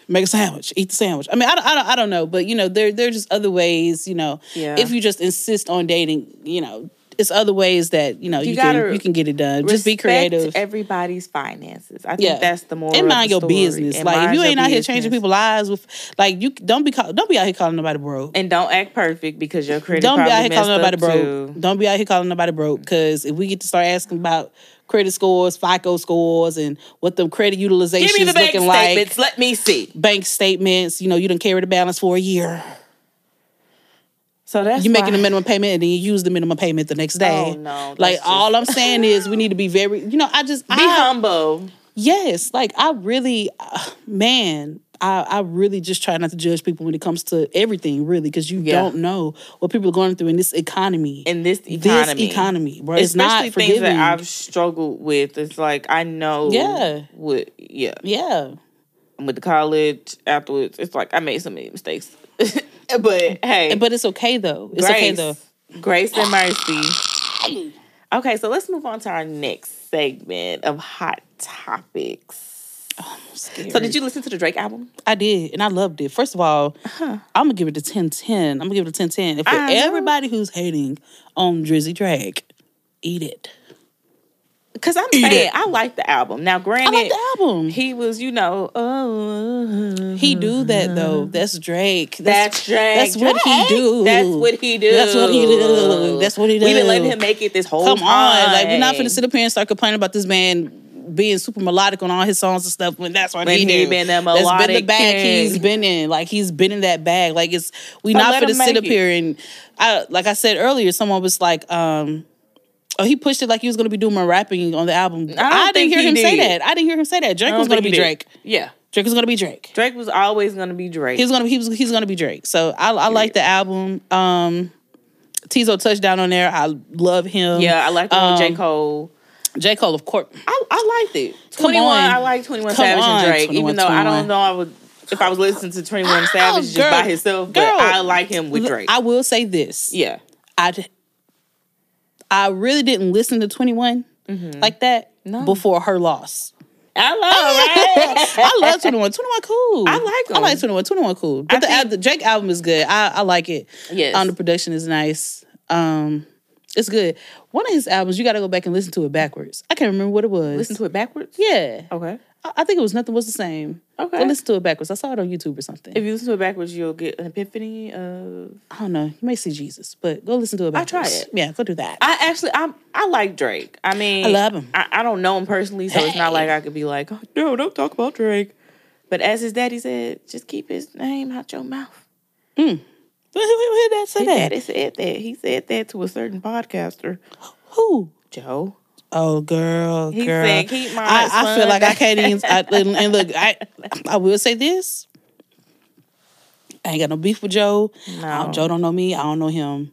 Make a sandwich. Eat the sandwich. I mean, I don't, I don't, I don't know, but you know, there, there's just other ways. You know, Yeah. if you just insist on dating, you know, it's other ways that you know you, gotta can you can get it done. Just be creative. everybody's finances. I think Yeah. that's the more and mind your business. Like if you ain't out here changing people's lives with, like you don't be call, don't be out here calling nobody broke. and don't act perfect because your credit Don't be out here calling nobody broke. too. Don't be out here calling nobody broke. Because if we get to start asking about credit scores, FICO scores, and what the credit utilization Give me the is looking like. Let me see. bank statements. You know, you don't carry the balance for a year. So that's You're making a minimum payment and then you use the minimum payment the next day. Oh, no, Like that's all I'm saying is we need to be very, you know, I just Be I, humble. Yes, like I really, uh, man, I, I really just try not to judge people when it comes to everything, really, because you Yeah. don't know what people are going through in this economy. in this economy. This economy, bro, it's not Especially things forgiving. that I've struggled with. It's like I know. Yeah. With yeah, yeah, with the college afterwards, it's like I made so many mistakes. but hey, but it's okay though. It's grace, okay though. Grace and mercy. Okay, so let's move on to our next segment of hot topics. Oh, so, did you listen to the Drake album? I did, and I loved it. First of all, uh-huh. I'm gonna give it a 10-10. I'm gonna give it a 10-10. And for I know. everybody who's hating on Drizzy Drake, eat it. Because I'm Eat saying it. I like the album. Now, I granted, like the album. he was, you know, oh, He do that though. That's Drake. That's Drake. That's what he do. That's what he do. That's what he do. That's what he We've been letting him make it this whole Come time. on, like we're not finna sit up here and start complaining about this man being super melodic on all his songs and stuff when that's what When he, he do. been that That's been the bag king. he's been in. Like he's been in that bag. Like it's we So not him sit up it. here and I like I said earlier, someone was like, um, oh, he pushed it like he was gonna be doing more rapping on the album. I, didn't think hear he him say that. I didn't hear him say that. Drake was gonna be. Drake. Yeah. Drake was gonna be Drake. Drake was always going to be Drake. He's gonna he was he's gonna be Drake. So I I like the album. Um Teezo Touchdown on there. I love him. yeah, I like the one J. Um, Cole. J. Cole, of course. I, I liked it. 21. I like 21 Savage on, and Drake. even though I don't know I would if I was listening to 21 Savage just girl, by himself, but girl. I like him with Drake. I will say this. yeah. I I really didn't listen to 21 like that Mm-hmm. No. before her loss. I love right? I love 21. 21 cool. I like I like 21. 21 cool. But the, think- the Drake album is good. I, I like it. Yes. Um, the production is nice. Um, it's good. One of his albums, you got to go back and listen to it backwards. I can't remember what it was. Listen to it backwards? Yeah. Okay. I, I think it was Nothing Was the Same. Okay. Go listen to it backwards. I saw it on YouTube or something. If you listen to it backwards, you'll get an epiphany of. I don't know. You may see Jesus, but go listen to it backwards. I'll try it. Yeah, go do that. I actually, I'm, I like Drake. I mean, I love him. I, I don't know him personally, so it's not like I could be like, oh, no, don't talk about Drake. But as his daddy said, just keep his name out your mouth. Mm. Who, who, who did that say that? daddy said that. He said that to a certain podcaster, Who? Joe. Oh, girl, He girl. said, "Keep my I, I feel like I can't even. I, and look, I I will say this. I ain't got no beef with Joe. No. Joe don't know me. I don't know him.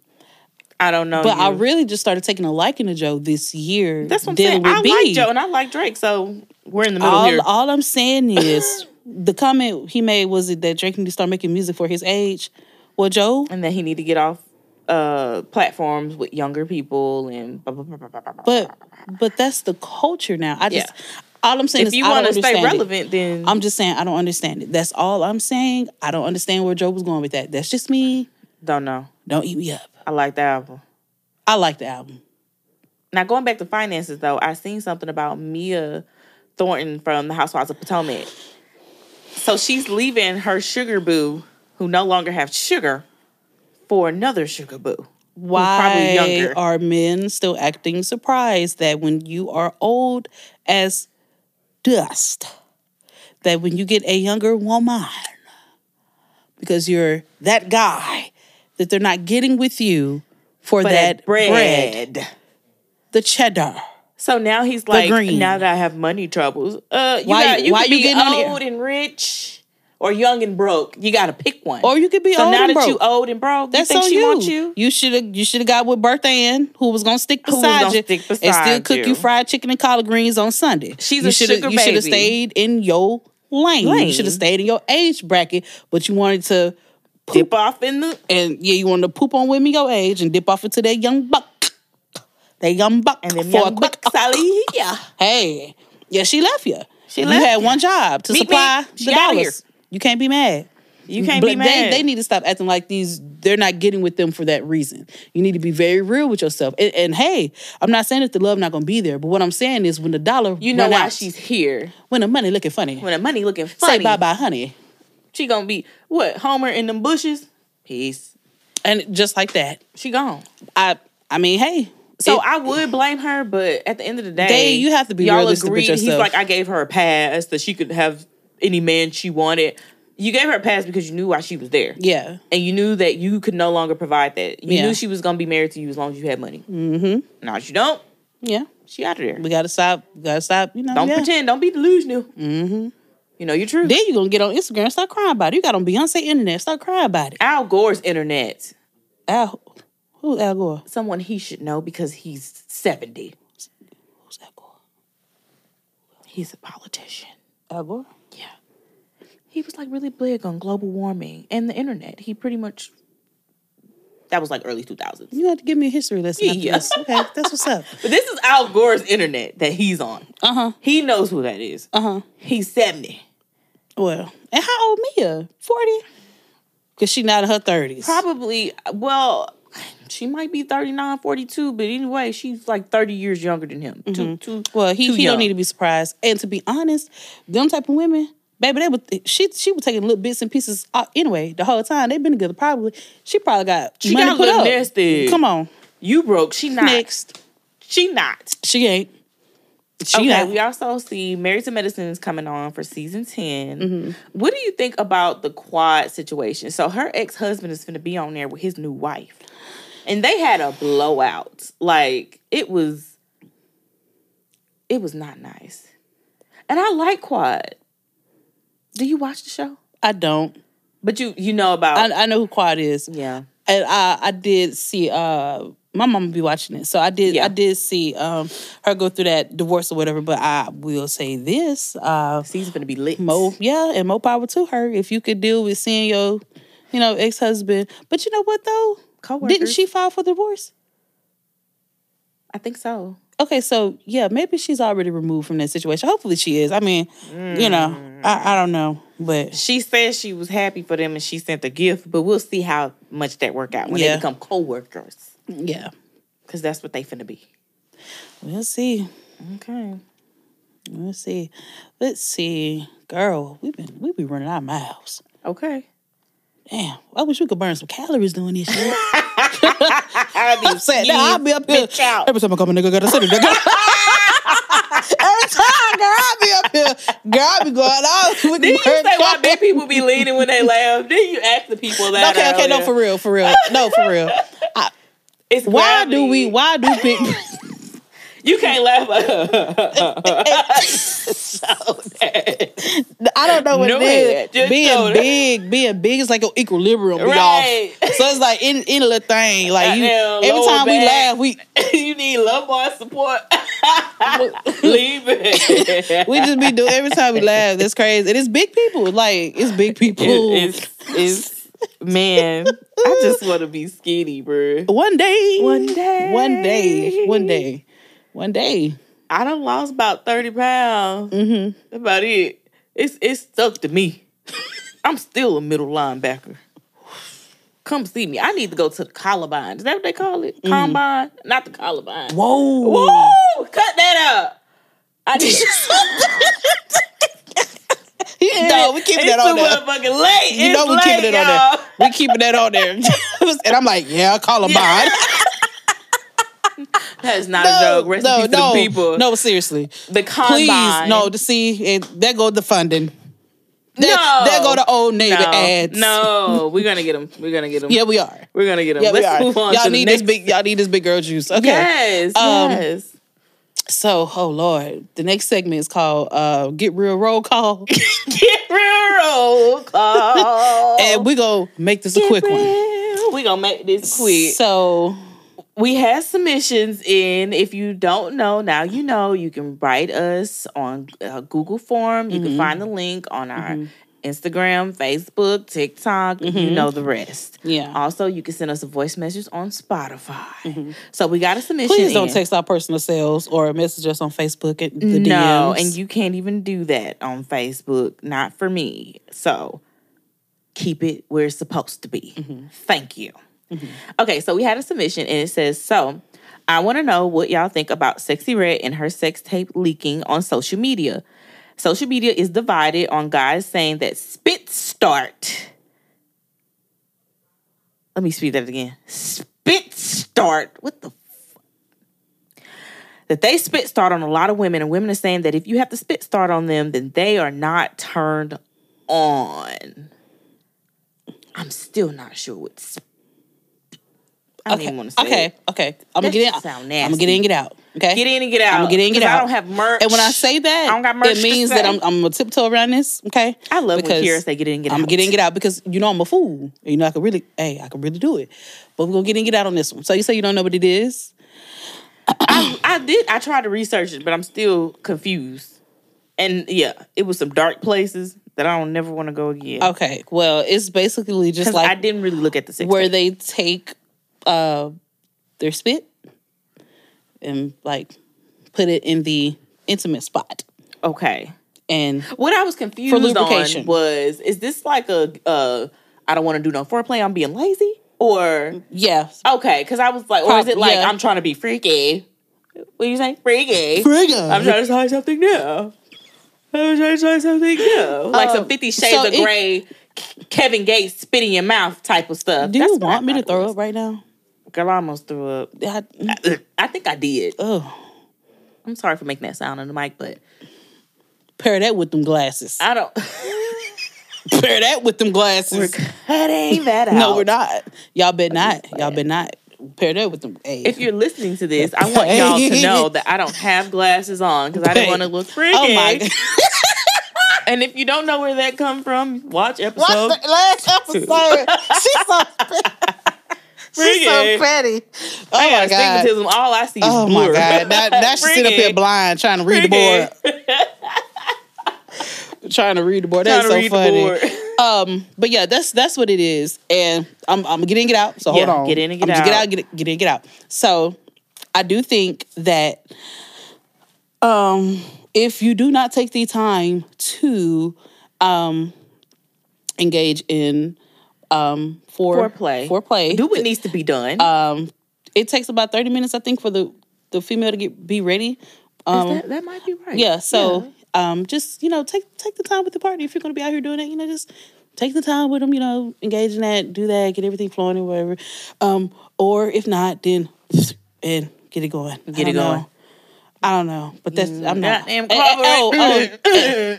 I don't know. But I really just started taking a liking to Joe this year. That's what I'm saying. I B. like Joe and I like Drake, so we're in the middle all, here. all I'm saying is the comment he made was it that Drake need to start making music for his age. Well, Joe, and that he need to get off uh platforms with younger people and blah, blah, blah, but but that's the culture now. I just Yeah. all I'm saying is if is you want to stay understand it. relevant, then I'm just saying I don't understand it. That's all I'm saying. I don't understand where Joe was going with that. That's just me. don't know. Don't eat me up. I like the album. I like the album. Now going back to finances though, I seen something about Mia Thornton from the Housewives of Potomac. So she's leaving her sugar boo, who no longer have sugar, for another sugar boo. Why younger. are men still acting surprised that when you are old as dust, that when you get a younger woman, because you're that guy, that they're not getting with you for For that bread. bread. the cheddar. So now he's like, now that I have money troubles, uh, you Why- got you why you be getting old and rich or young and broke. You got to pick one. Or you could be so old now and that broke. you old and broke, That's you think on she you. wants you? You should have. You should have got with Bertha Ann, who was gonna stick beside gonna you stick and still beside cook you. you fried chicken and collard greens on Sunday. She's you a sugar You should have stayed in your lane. You should have stayed in your age bracket, but you wanted to Dip off in the and yeah, you wanted to poop on women your age and dip off into that young buck, that young buck and then for a young quick. buck Sally. Yeah, Hey, yeah, she left you. She left. you had one job to Meet me. supply She the dollars. You can't be mad. you can't But be mad. They, they need to stop acting like these. They're not getting with them for that reason. You need to be very real with yourself. And, and hey, I'm not saying that the love not gonna be there, but what I'm saying is when the dollar, you know why out, she's here when the money looking funny. when the money looking funny. Say bye bye, honey, She gonna be what Homer in them bushes. Peace. and just like that. She gone. I I mean, hey. So it- I would blame her, but at the end of the day, They- you have to be y'all realistic with agreed. He's like, I gave her a pass that she could have any man she wanted. You gave her a pass because you knew why she was there, yeah, and you knew that you could no longer provide that. You Yeah. knew she was gonna be married to you as long as you had money. Mm-hmm. Now you don't, yeah. she out of there. We gotta stop. We gotta stop. You know, Don't yeah. pretend. Don't be delusional. Mm-hmm. You know your truth. Then you're gonna get on Instagram and start crying about it. You got on Beyonce internet, start crying about it. Al Gore's internet. Al, who's Al Gore? Someone he should know because he's seventy. Who's Al Gore? He's a politician. Al Gore. He was like really big on global warming and the internet. He pretty much that was like early 2000s. You have to give me a history lesson. Yeah. this. Okay, that's what's up. But this is Al Gore's internet that he's on. Uh huh. He knows who that is. Uh huh. He's 70. Well, and how old Mia? Forty? Cause she not in her thirties. Probably, well, she might be 39, 42, but anyway, she's like 30 years younger than him. Too, too, Well, he, too he young. don't need to be surprised. And to be honest, them type of women, baby, they would she she was taking little bits and pieces uh, anyway the whole time they've been together. Probably she probably got She money got put up. nested. Come on, You broke. She not. next She not. she ain't. She okay, not. we also see Married to Medicine is coming on for season 10. Mm-hmm. What do you think about the quad situation? So her ex-husband is gonna be on there with his new wife. And they had a blowout. Like it was it was not nice. And I like quad. Do you watch the show? I don't. But you you know about I, I know who Quad is. Yeah. and I I did see uh my mama be watching it, so I did Yeah. I did see um her go through that divorce or whatever. But I will say this, uh, Season's gonna be lit. Mo, yeah, and more power to her. If you could deal with seeing your, you know, ex husband, but you know what though, Co-workers. didn't she file for divorce? I think so. Okay, so yeah, maybe she's already removed from that situation. Hopefully she is. I mean, you know, I, I don't know, but She said she was happy for them and she sent a gift, but we'll see how much that work out when Yeah. they become co-workers. yeah, Because that's what they finna be. we'll see. Okay. Let's see. Let's see. Girl, we've been we be running our miles. Okay. Damn, I wish we could burn some calories doing this shit. I'll I'm saying, now I'll be up here. Out. Every time I come, a nigga gotta sit there. Every time, girl, I'll be up here. Girl, I'll be going out. with Did you say bird why big people be leaning when they laugh? Did you ask the people that? Okay, okay, no, for real, for real. No, for real. It's Why do we, why do people, You can't laugh. I don't know what No it is. being big, being big is like an equilibrium. Right. off. So it's like in in a little thing. Like you, every time we laugh, we you need lumbar support. Leave it. we just be doing every time we laugh. That's crazy. And it's big people. Like it's big people. It- it's, it's, man, I just want to be skinny, bro. one day. One day. One day. One day. One day. I done lost about 30 pounds. Mm-hmm. About it. It's it's stuck to me. I'm still a middle linebacker. Come see me. I need to go to the Columbine. Is that what they call it? Combine? Not the Columbine. Whoa. Whoa! Cut that out. I need no, we keeping that on there. motherfucking late. You It's know we late, keeping it on y'all. there. We keeping that on there. and I'm like, yeah, Columbine. That is not a joke. Rest no, to no, the people. no, seriously. The Combine. Please, no, to see, and there go the funding. There, No. there go the old Navy no, ads. No, we're gonna get them. We're gonna get them. Yeah, we are. We're gonna get them. Yeah, Let's are. move on Y'all to need the this big. Y'all need this big girl juice. Okay. Yes, Um, yes. So, oh Lord, the next segment is called uh, "Get Real Roll Call," Get real roll call. and we gonna make this a quick one. one. We gonna make this quick. So, we had submissions in. If you don't know, now you know. You can write us on uh, Google Form. You Mm-hmm. can find the link on our Instagram, Facebook, TikTok. You know the rest. Mm-hmm. Yeah. Also, you can send us a voice message on Spotify. So we got a submission. please don't in. text our personal cells or message us on Facebook at the DMs. no, DMs. and you can't even do that on Facebook. Not for me. So keep it where it's supposed to be. Thank you. Mm-hmm. Okay, so we had a submission and it says, So I want to know what y'all think about Sexyy Red and her sex tape leaking on social media. Social media is divided on guys saying that spit start. Let me speak that again. Spit start. What the that they spit start on a lot of women, and women are saying that if you have to spit start on them, then they are not turned on. I'm still not sure what. I don't okay, even want to say. okay, it. okay. I'm That gonna get in. shit sound I'm gonna get in, get out. Okay, Get in and get out. I'm gonna get in, and get out. I don't have merch. And when I say that, I don't got merch it means that I'm, I'm gonna tiptoe around this. Okay, I love when Kira say get in and get I'm gonna get in, and get out because you know I'm a fool. And you know I can really, hey, I can really do it. But we're gonna get in, and get out on this one. So you say you don't know what it is? I, I did. I tried to research it, but I'm still confused. And yeah, it was some dark places that I don't never want to go again. Okay, well, it's basically just like I didn't really look at the six. where tape. they take uh their spit and like put it in the intimate spot okay. and What I was confused lubrication. on was: is this like a uh, I don't want to do no foreplay. I'm being lazy, or yeah okay? Because I was like, or is it like yeah. I'm trying to be freaky? What you say, freaky? Freaky. I'm trying to try something new. I'm trying to try something new, like some Um, Fifty Shades so of it- Grey, Kevin Gates spit in your mouth type of stuff. do you That's what I want me to thought it throw was. up right now Girl, I almost threw up. I, I think I did. oh I'm sorry for making that sound on the mic, but pair that with them glasses I don't. pair that with them glasses We're cutting that out. no we're not y'all bet not y'all bet not pair that with them hey. If you're listening to this, I want y'all to know that I don't have glasses on because I didn't want to look freaky. oh my god And if you don't know where that come from, watch episode. What's the last episode she's so she's so petty oh I my got god astigmatism. All I see is Oh blur. my god! Now, now she sit up here blind trying to read the board. trying to read the board. That's so funny. Um, but yeah, that's that's what it is. And I'm I'm getting get out. So Yeah, hold on. get in and get I'm just Get out. out. Get get in. Get out. So I do think that um if you do not take the time to um engage in um for Foreplay. foreplay Do what needs to be done. um it takes about 30 minutes i think for the the female to get be ready Is um that, that might be right. yeah so um just you know take take the time with the party if you're going to be out here doing it you know just take the time with them you know engage in that do that get everything flowing and whatever um or if not then and get it going Get it going. know. i don't know but that's i'm not Goddamn Eh, eh, oh, oh,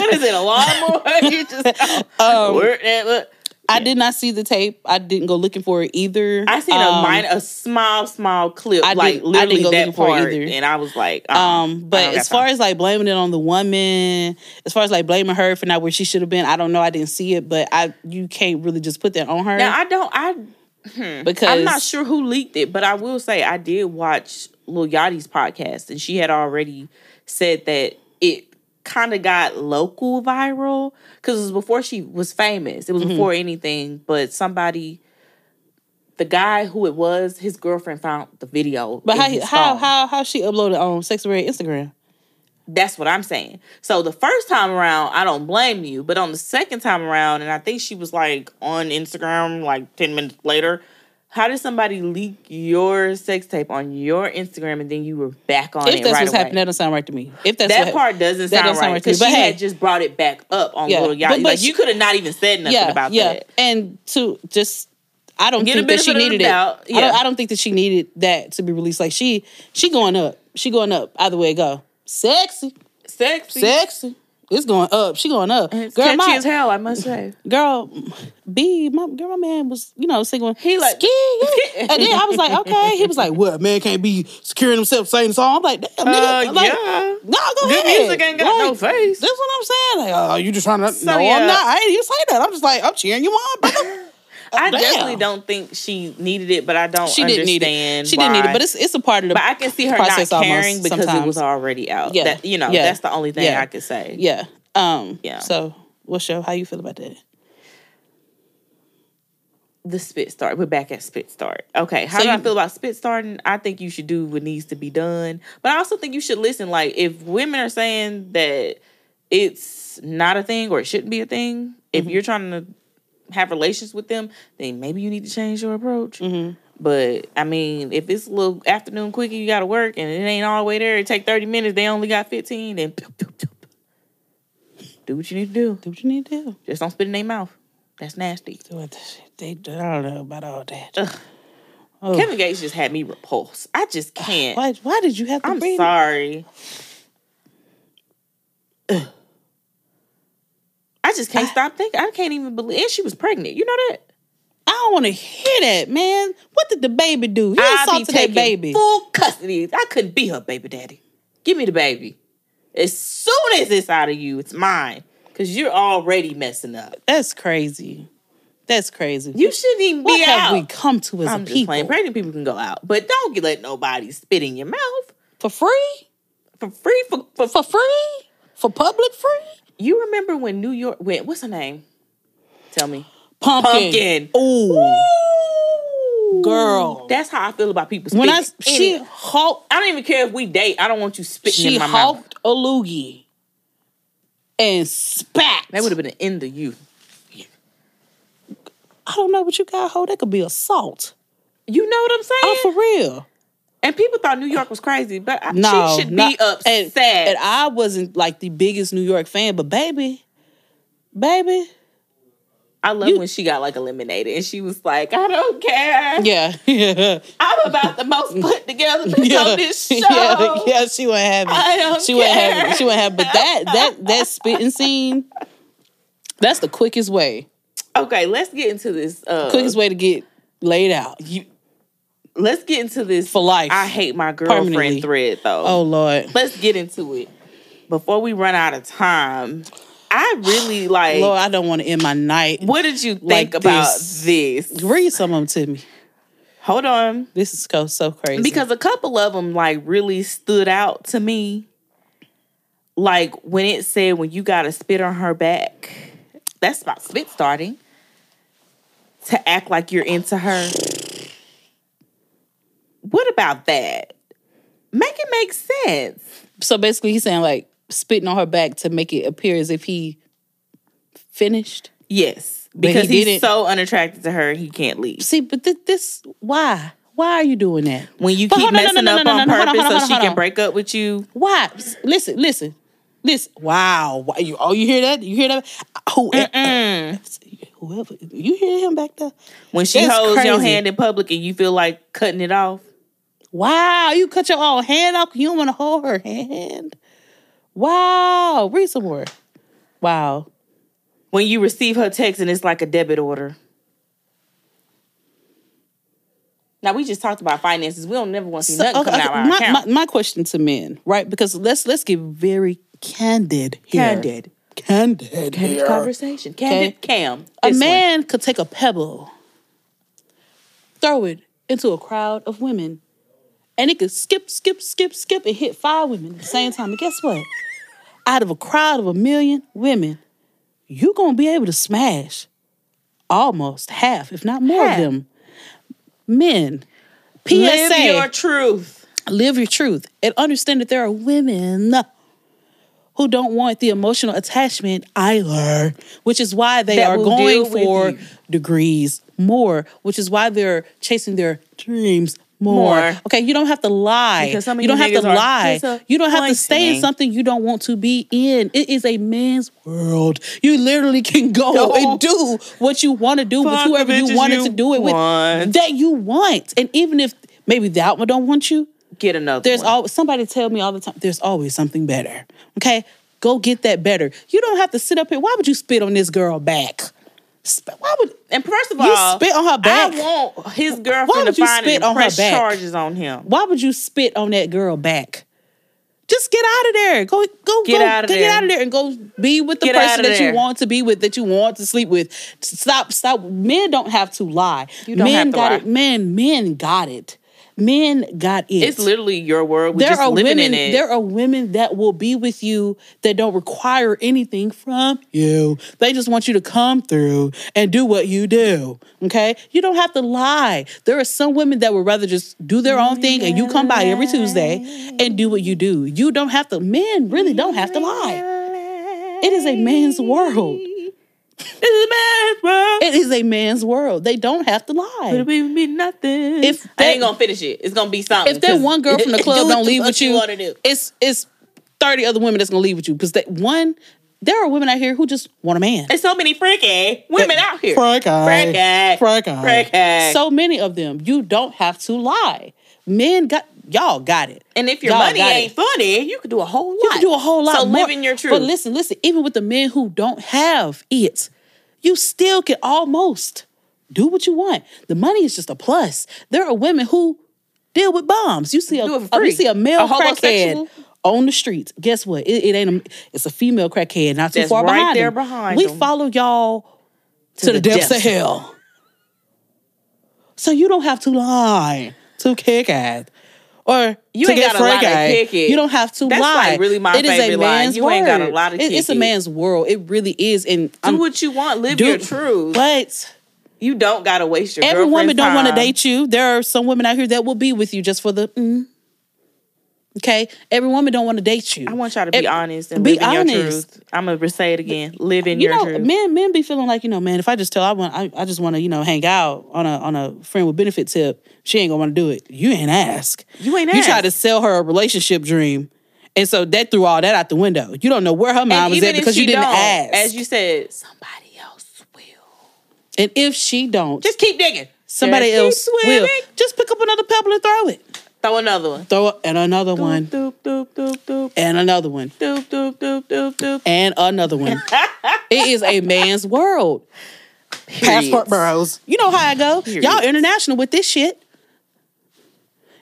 what is it? A lawnmower? you just Um, work that. Look. I did not see the tape. I didn't go looking for it either. I seen Um, a minor, a small, small clip, I like didn't- I didn't literally go that looking for it either. and I was like, uh-uh, Um, but as far time. as like blaming it on the woman, as far as like blaming her for not where she should have been, I don't know. I didn't see it, but I you can't really just put that on her now I don't, I because I'm not sure who leaked it, but I will say I did watch Lil Yachty's podcast, and she had already said that it kind of got local viral because it was before she was famous. It was Mm-hmm. before anything, but somebody, the guy who it was, his girlfriend found the video. But how how how how she uploaded on Sex Red Instagram? That's what I'm saying. So the first time around, I don't blame you, but on the second time around, and I think she was like on Instagram like 10 minutes later. How did somebody leak your sex tape on your Instagram and then you were back on If it that's right what's away? happening, that don't sound right to me. If that's that what, part doesn't that sound doesn't sound right right to me, because but she hey. had just brought it back up on Yeah, Lil Yachty. but- but like you could have not even said nothing yeah, about yeah. that. And to just, I don't Get a think that she benefit of the needed it. doubt, I, don't, yeah. I don't think that she needed that to be released. Like she, she going up. She going up. Either way go. Sexy, Sexy, sexy. It's going up. She going up. It's Girl, catchy my, as hell, I must say. girl, B, my girl, my man was, you know, singing. He like- ski, and then I was like, okay. He was like, what? Man can't be securing himself saying the song. I'm like, damn, nigga. Uh, like, yeah. No, go Good ahead. music ain't got no face. That's what I'm saying. Like, oh, you just trying to? no, yeah. I'm not. I ain't even say that. I'm just like, I'm cheering you on, brother. I Damn. definitely don't think she needed it, but I don't She didn't need it. She didn't need it, but it's it's a part of the. But I can see her not caring because it was already out. Yeah. That, you know, Yeah. that's the only thing Yeah. I could say. yeah. Um. Yeah. So, what's your? How you feel about that? The spit start. We're back at spit start. Okay. How So do I you- feel about spit starting? I think you should do what needs to be done. But I also think you should listen. Like, if women are saying that it's not a thing or it shouldn't be a thing, Mm-hmm. if you're trying to have relations with them, then maybe you need to change your approach. Mm-hmm. But I mean, if it's a little afternoon quickie, you got to work and it ain't all the way there. It take thirty minutes. They only got fifteen. Then pew. do what you need to do. Do what you need to do. Just don't spit in their mouth. That's nasty. Do what the they. I don't know about all that. Oh. Kevin Gates just had me repulsed. I just can't. Why? Why did you have to I'm sorry. Ugh. I just can't stop thinking. I can't even believe. And she was pregnant. You know that? I don't want to hear that, man. What did the baby do? He I assaulted that baby. full custody. I couldn't be her baby daddy. Give me the baby. As soon as it's out of you, it's mine. Cause you're already messing up. That's crazy. That's crazy. You shouldn't even what be have we come to as I'm a people? playing. Pregnant people can go out, but don't let nobody spit in your mouth For free? for free. For, for, For free? For public free? You remember when New York? went? what's her name? Tell me. Pumpkin. Pumpkin. Ooh. Ooh. Girl. That's how I feel about people. When I she hulked I don't even care if we date. I don't want you spitting she in my mouth. hulked a loogie and spat. That would have been an end of you. I don't know what you got hold. That could be assault. You know what I'm oh, saying? Oh, for real. And people thought New York was crazy, but I- No, she should not- be upset. And, and I wasn't like the biggest New York fan, but baby, baby, I love you- when she got like eliminated, and she was like, "I don't care. yeah, yeah, I'm about the most put together bitch yeah, on this show." yeah, yeah. She wouldn't have it. I don't she wouldn't have it. She wouldn't have. But that that that spitting scene, that's the quickest way. Okay, let's get into this. Uh, Quickest way to get laid out you, let's get into this for life. I hate my girlfriend thread though. oh Lord, let's get into it before we run out of time. I really like. Lord, I don't want to end my night. what did you think like about this. this? Read some of them to me. Hold on. This is so so crazy because a couple of them like really stood out to me. Like when it said when you got to spit on her back, that's about spit starting. To act like you're into her. What about that? Make it make sense. so basically he's saying like spitting on her back to make it appear as if he finished. Yes, But he because he's didn't- so unattracted to her, he can't leave. See, but th- this why? Why are you doing that? When you But keep hold on, no, messing no, up no, on no, hold on, purpose hold on, so she can break up with you, Why? Listen, listen, listen. Wow, why you? Oh, you hear that? You hear that? Whoever, eh, whoever, you hear him back there? when she That's holds your hand in public and you feel like cutting it off. Wow, you cut your own hand off. You don't want to hold her hand. Wow, read some more. Wow, when you receive her text and it's like a debit order. Now we just talked about finances. We don't never want to see So, nothing okay, coming out of our my, account. my, my question to men, right? Because let's let's get very candid here. Candid. Candid. Candid here. conversation. Candid Cam. A This one. man could take a pebble, throw it into a crowd of women, and it could skip, skip, skip, skip, and hit five women at the same time. And guess what? Out of a crowd of a million women, you're gonna be able to smash almost half, if not more Half. of them. Men. PSA Live your truth. live your truth and understand that there are women who don't want the emotional attachment either, which is why they That are going for degrees more, which is why they're chasing their dreams more. More. Okay, you don't have to lie. Because some of you don't have to lie. You don't have to stay in something you don't want to be in. It is a man's world. You literally can go and do what you want to do with Fuck whoever you wanted you to do it want. with that you want. And even if maybe that one don't want you, Get another there's one. always somebody tell me all the time. There's always something better. Okay, go get that better. You don't have to sit up here. Why would you spit on this girl back? Why would? And first of all, You spit on her back. I want his girlfriend to find spit and on her press back? charges on him. Why would you spit on that girl back? Just get out of there. Go go Get go, out of Get there. out of there and go be with the Get person that you want to be with, that you want to sleep with. Stop, stop. Men don't have to lie. You don't men have to got lie. it. Men, men got it. Men got it. It's literally your world. We're there just are living women in it. there are women that will be with you that don't require anything from you they just want you to come through and do what you do okay you don't have to lie there are some women that would rather just do their own thing and you come by every tuesday and do what you do you don't have to men really don't have to lie it is a man's world This is a man's world. it is a man's world they don't have to lie It'll be, be nothing. If I ain't gonna finish it, it's gonna be something. if that 'cause one girl from the club what don't leave with you, wanna do. it's it's thirty other women that's gonna leave with you because that one. There are women out here who just want a man. There's so many freaky women out here. Freaky. Freaky. Freaky. Freaky. So many of them. You don't have to lie. Men got y'all got it. and if your Y'all money ain't it. funny, you could do a whole lot. You can do a whole lot So more. living your truth. But listen, listen. Even with the men who don't have it, you still can almost do what you want. The money is just a plus. There are women who deal with bombs. You see a, for uh, you see a male A crackhead on the streets. Guess what? It, it ain't a. It's a female crackhead. Not too That's far right behind. there behind We them. follow y'all to, the, the depths, depths. of hell. So you don't have to lie to kick at. Or You to ain't get gotta lie to freaky. kick it. You don't have to That's, lie. like, really my It is a favorite line. man's You ain't gotta word. lie to It- It's a man's world. It really is. And do I'm- what you want. Live do- your truth. But you don't gotta waste your. Time. Every woman don't want to date you. There are some women out here that will be with you just for the. Mm. Okay, every woman don't want to date you. I want y'all to be Ev- honest and be live in your honest. truth. I'm gonna say it again. Live in you your know, truth. men men be feeling like you know, man. If I just tell I want, I, I just want to you know hang out on a on a friend with benefit tip. She ain't gonna want to do it. You ain't ask. You ain't ask. You try to sell her a relationship dream, and so that threw all that out the window. You don't know where her mind and was at because you didn't ask. as you said, somebody else will. and if she don't, Just keep digging. somebody else will. Just pick up another pebble and throw it. Throw another one. Throw it and another one Doop doop doop doop and another one doop doop doop doop doop. and another one. it is a man's world. Passport bros. You know how I go. Period. Y'all international with this shit.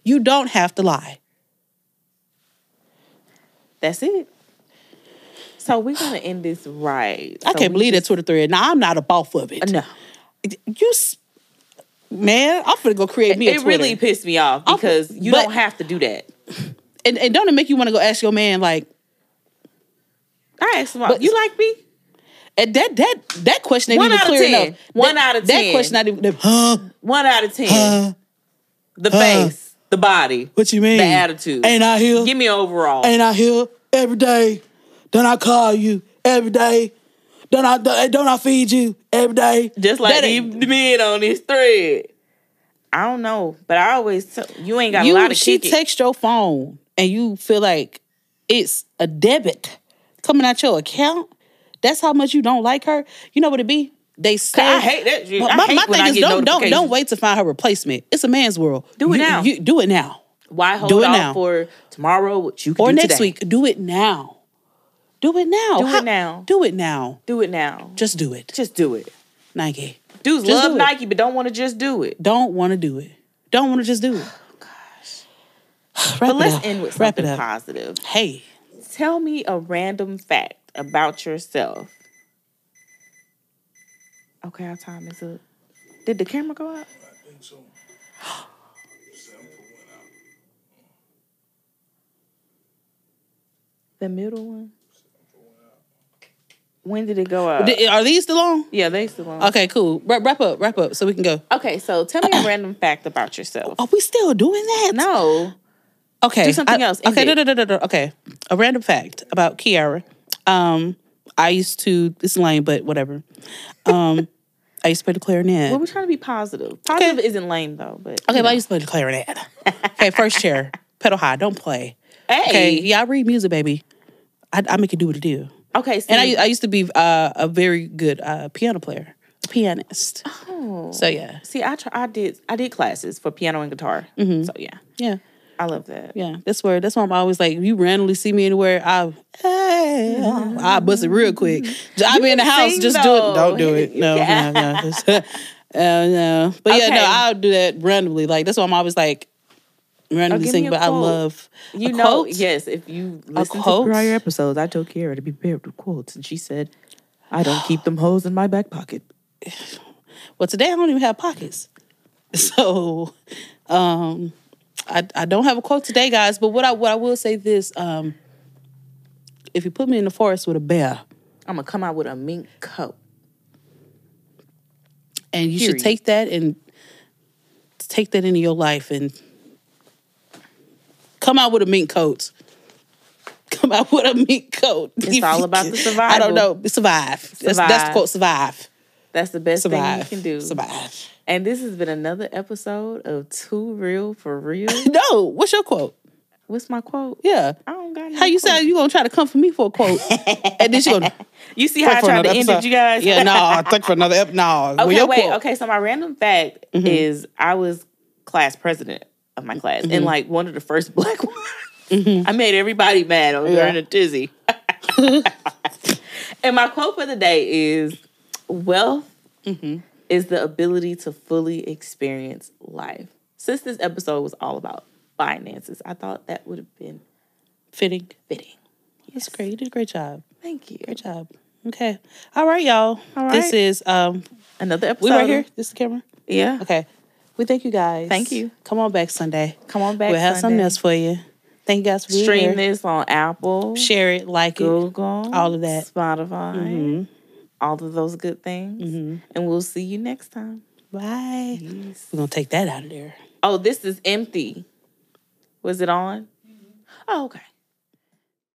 You don't have to lie. That's it. So we're gonna end this right. I So can't we believe that just- Twitter thread. Now I'm not a boss of it. No, You, s- man, I'm gonna go create me a it Twitter. really pissed me off I'll- because you but- don't have to do that. and, and don't it make you want to go ask your man like I asked him, But- "You like me?" and that that that question ain't One even out of clear 10. enough. One That- out of ten. That question not even. Huh? One out of ten. Huh? the Huh. face, the body, What you mean? the attitude. Ain't I here? Give me an overall. Ain't I here every day? Don't I call you every day? Don't I don't I feed you every day? Just like That ain't- men on this thread. I don't know, but I always tell you ain't got you a lot of she kick it. text your phone and you feel like it's a debit coming out your account. That's how much you don't like her. You know what it be? They say I hate that. My, hate my thing is don't don't don't wait to find her replacement. It's a man's world. Do it You- now. You, do it now Why hold Do it off now. for tomorrow? What you can or do next today. week. Do it now. Do it now. Do How- it now. Do it now. Do it now. Just do it. Just do it. Nike. Dudes Just love do. Nike, but don't want to just do it. Don't want to do it. Don't want to just do it. Oh, gosh! But let's up. end with Wrap it something up. positive. Hey. Tell me a random fact about yourself. Okay, our time is up. Did the camera go out? I think so. Out. The middle one. When did it go out? Th- Are these still on? yeah, they still on. Okay, cool. Wrap, wrap up. Wrap up so we can go. Okay, so tell me a random fact about yourself. Are we still doing that? No. Okay. Do something I- else. Okay, no, no, no, no, no. Okay. A random fact about Kiara. Um, I used to, it's lame, but whatever. Um, I used to play the clarinet. Well, we're trying to be positive. Positive isn't lame though, but Okay, but I used to play the clarinet. okay, first chair, pedal high, don't play. hey. Okay, I read music, baby. I, I make it do what it do. Okay, so And I, I used to be uh, a very good uh, piano player, pianist. oh. So yeah, see, I try, I did I did classes for piano and guitar. Mm-hmm. So yeah, yeah, I love that. yeah. That's where. That's why I'm always like, if you randomly see me anywhere, I, hey, I bust it real quick. I be in the house, sing, just do it. Don't do it. No, Yeah. no, no. Just- uh, no. But yeah, no, I'll do that randomly. Like that's why I'm always like randomly me sing. But I quote. love You know, quote? yes. If you listen to prior episodes, I told Kara to be prepared with quotes, and she said, "I don't keep them hoes in my back pocket." Well, today I don't even have pockets. So um I I don't have a quote today, guys, but what I what I will say this, um if you put me in the forest with a bear I'm gonna come out with a mink coat. and you Period. should take that and take that into your life and come out with a mink coat. Come out with a mink coat. It's all about the survival. I don't know. Survive. That's, that's the quote. Survive. That's the best Survive. thing you can do. Survive. And this has been another episode of Too Real for Real. No. What's your quote? What's my quote? Yeah. I don't got no How you quote. say you gonna try to come for me for a quote, and then you gonna You see how I tried to end it, you guys? Yeah, no, think for another ep. No, Okay, your wait. quote. Okay, so my random fact Mm-hmm. is I was class president of my class Mm-hmm. and like one of the first black ones. I made everybody mad over Yeah. during a tizzy. and my quote for the day is wealth Mm-hmm. is the ability to fully experience life. Since this episode was all about finances, I thought that would have been Fitting. fitting. That's great. You did a great job. Thank you. Great job. Okay. All right, y'all. All This is um. Another episode. We right here. This is the camera. Yeah. Okay. We thank you guys. Thank you. Come on back Sunday. Come on back. we'll have something Sunday. else for you. Thank you guys for being Stream here. this on Apple. Share it, like it. Google, all of that. Spotify, Mhm. all of those good things. Mm-hmm. And we'll see you next time. Bye. We're gonna take that out of there. Oh, this is empty. Was it on? Oh, okay.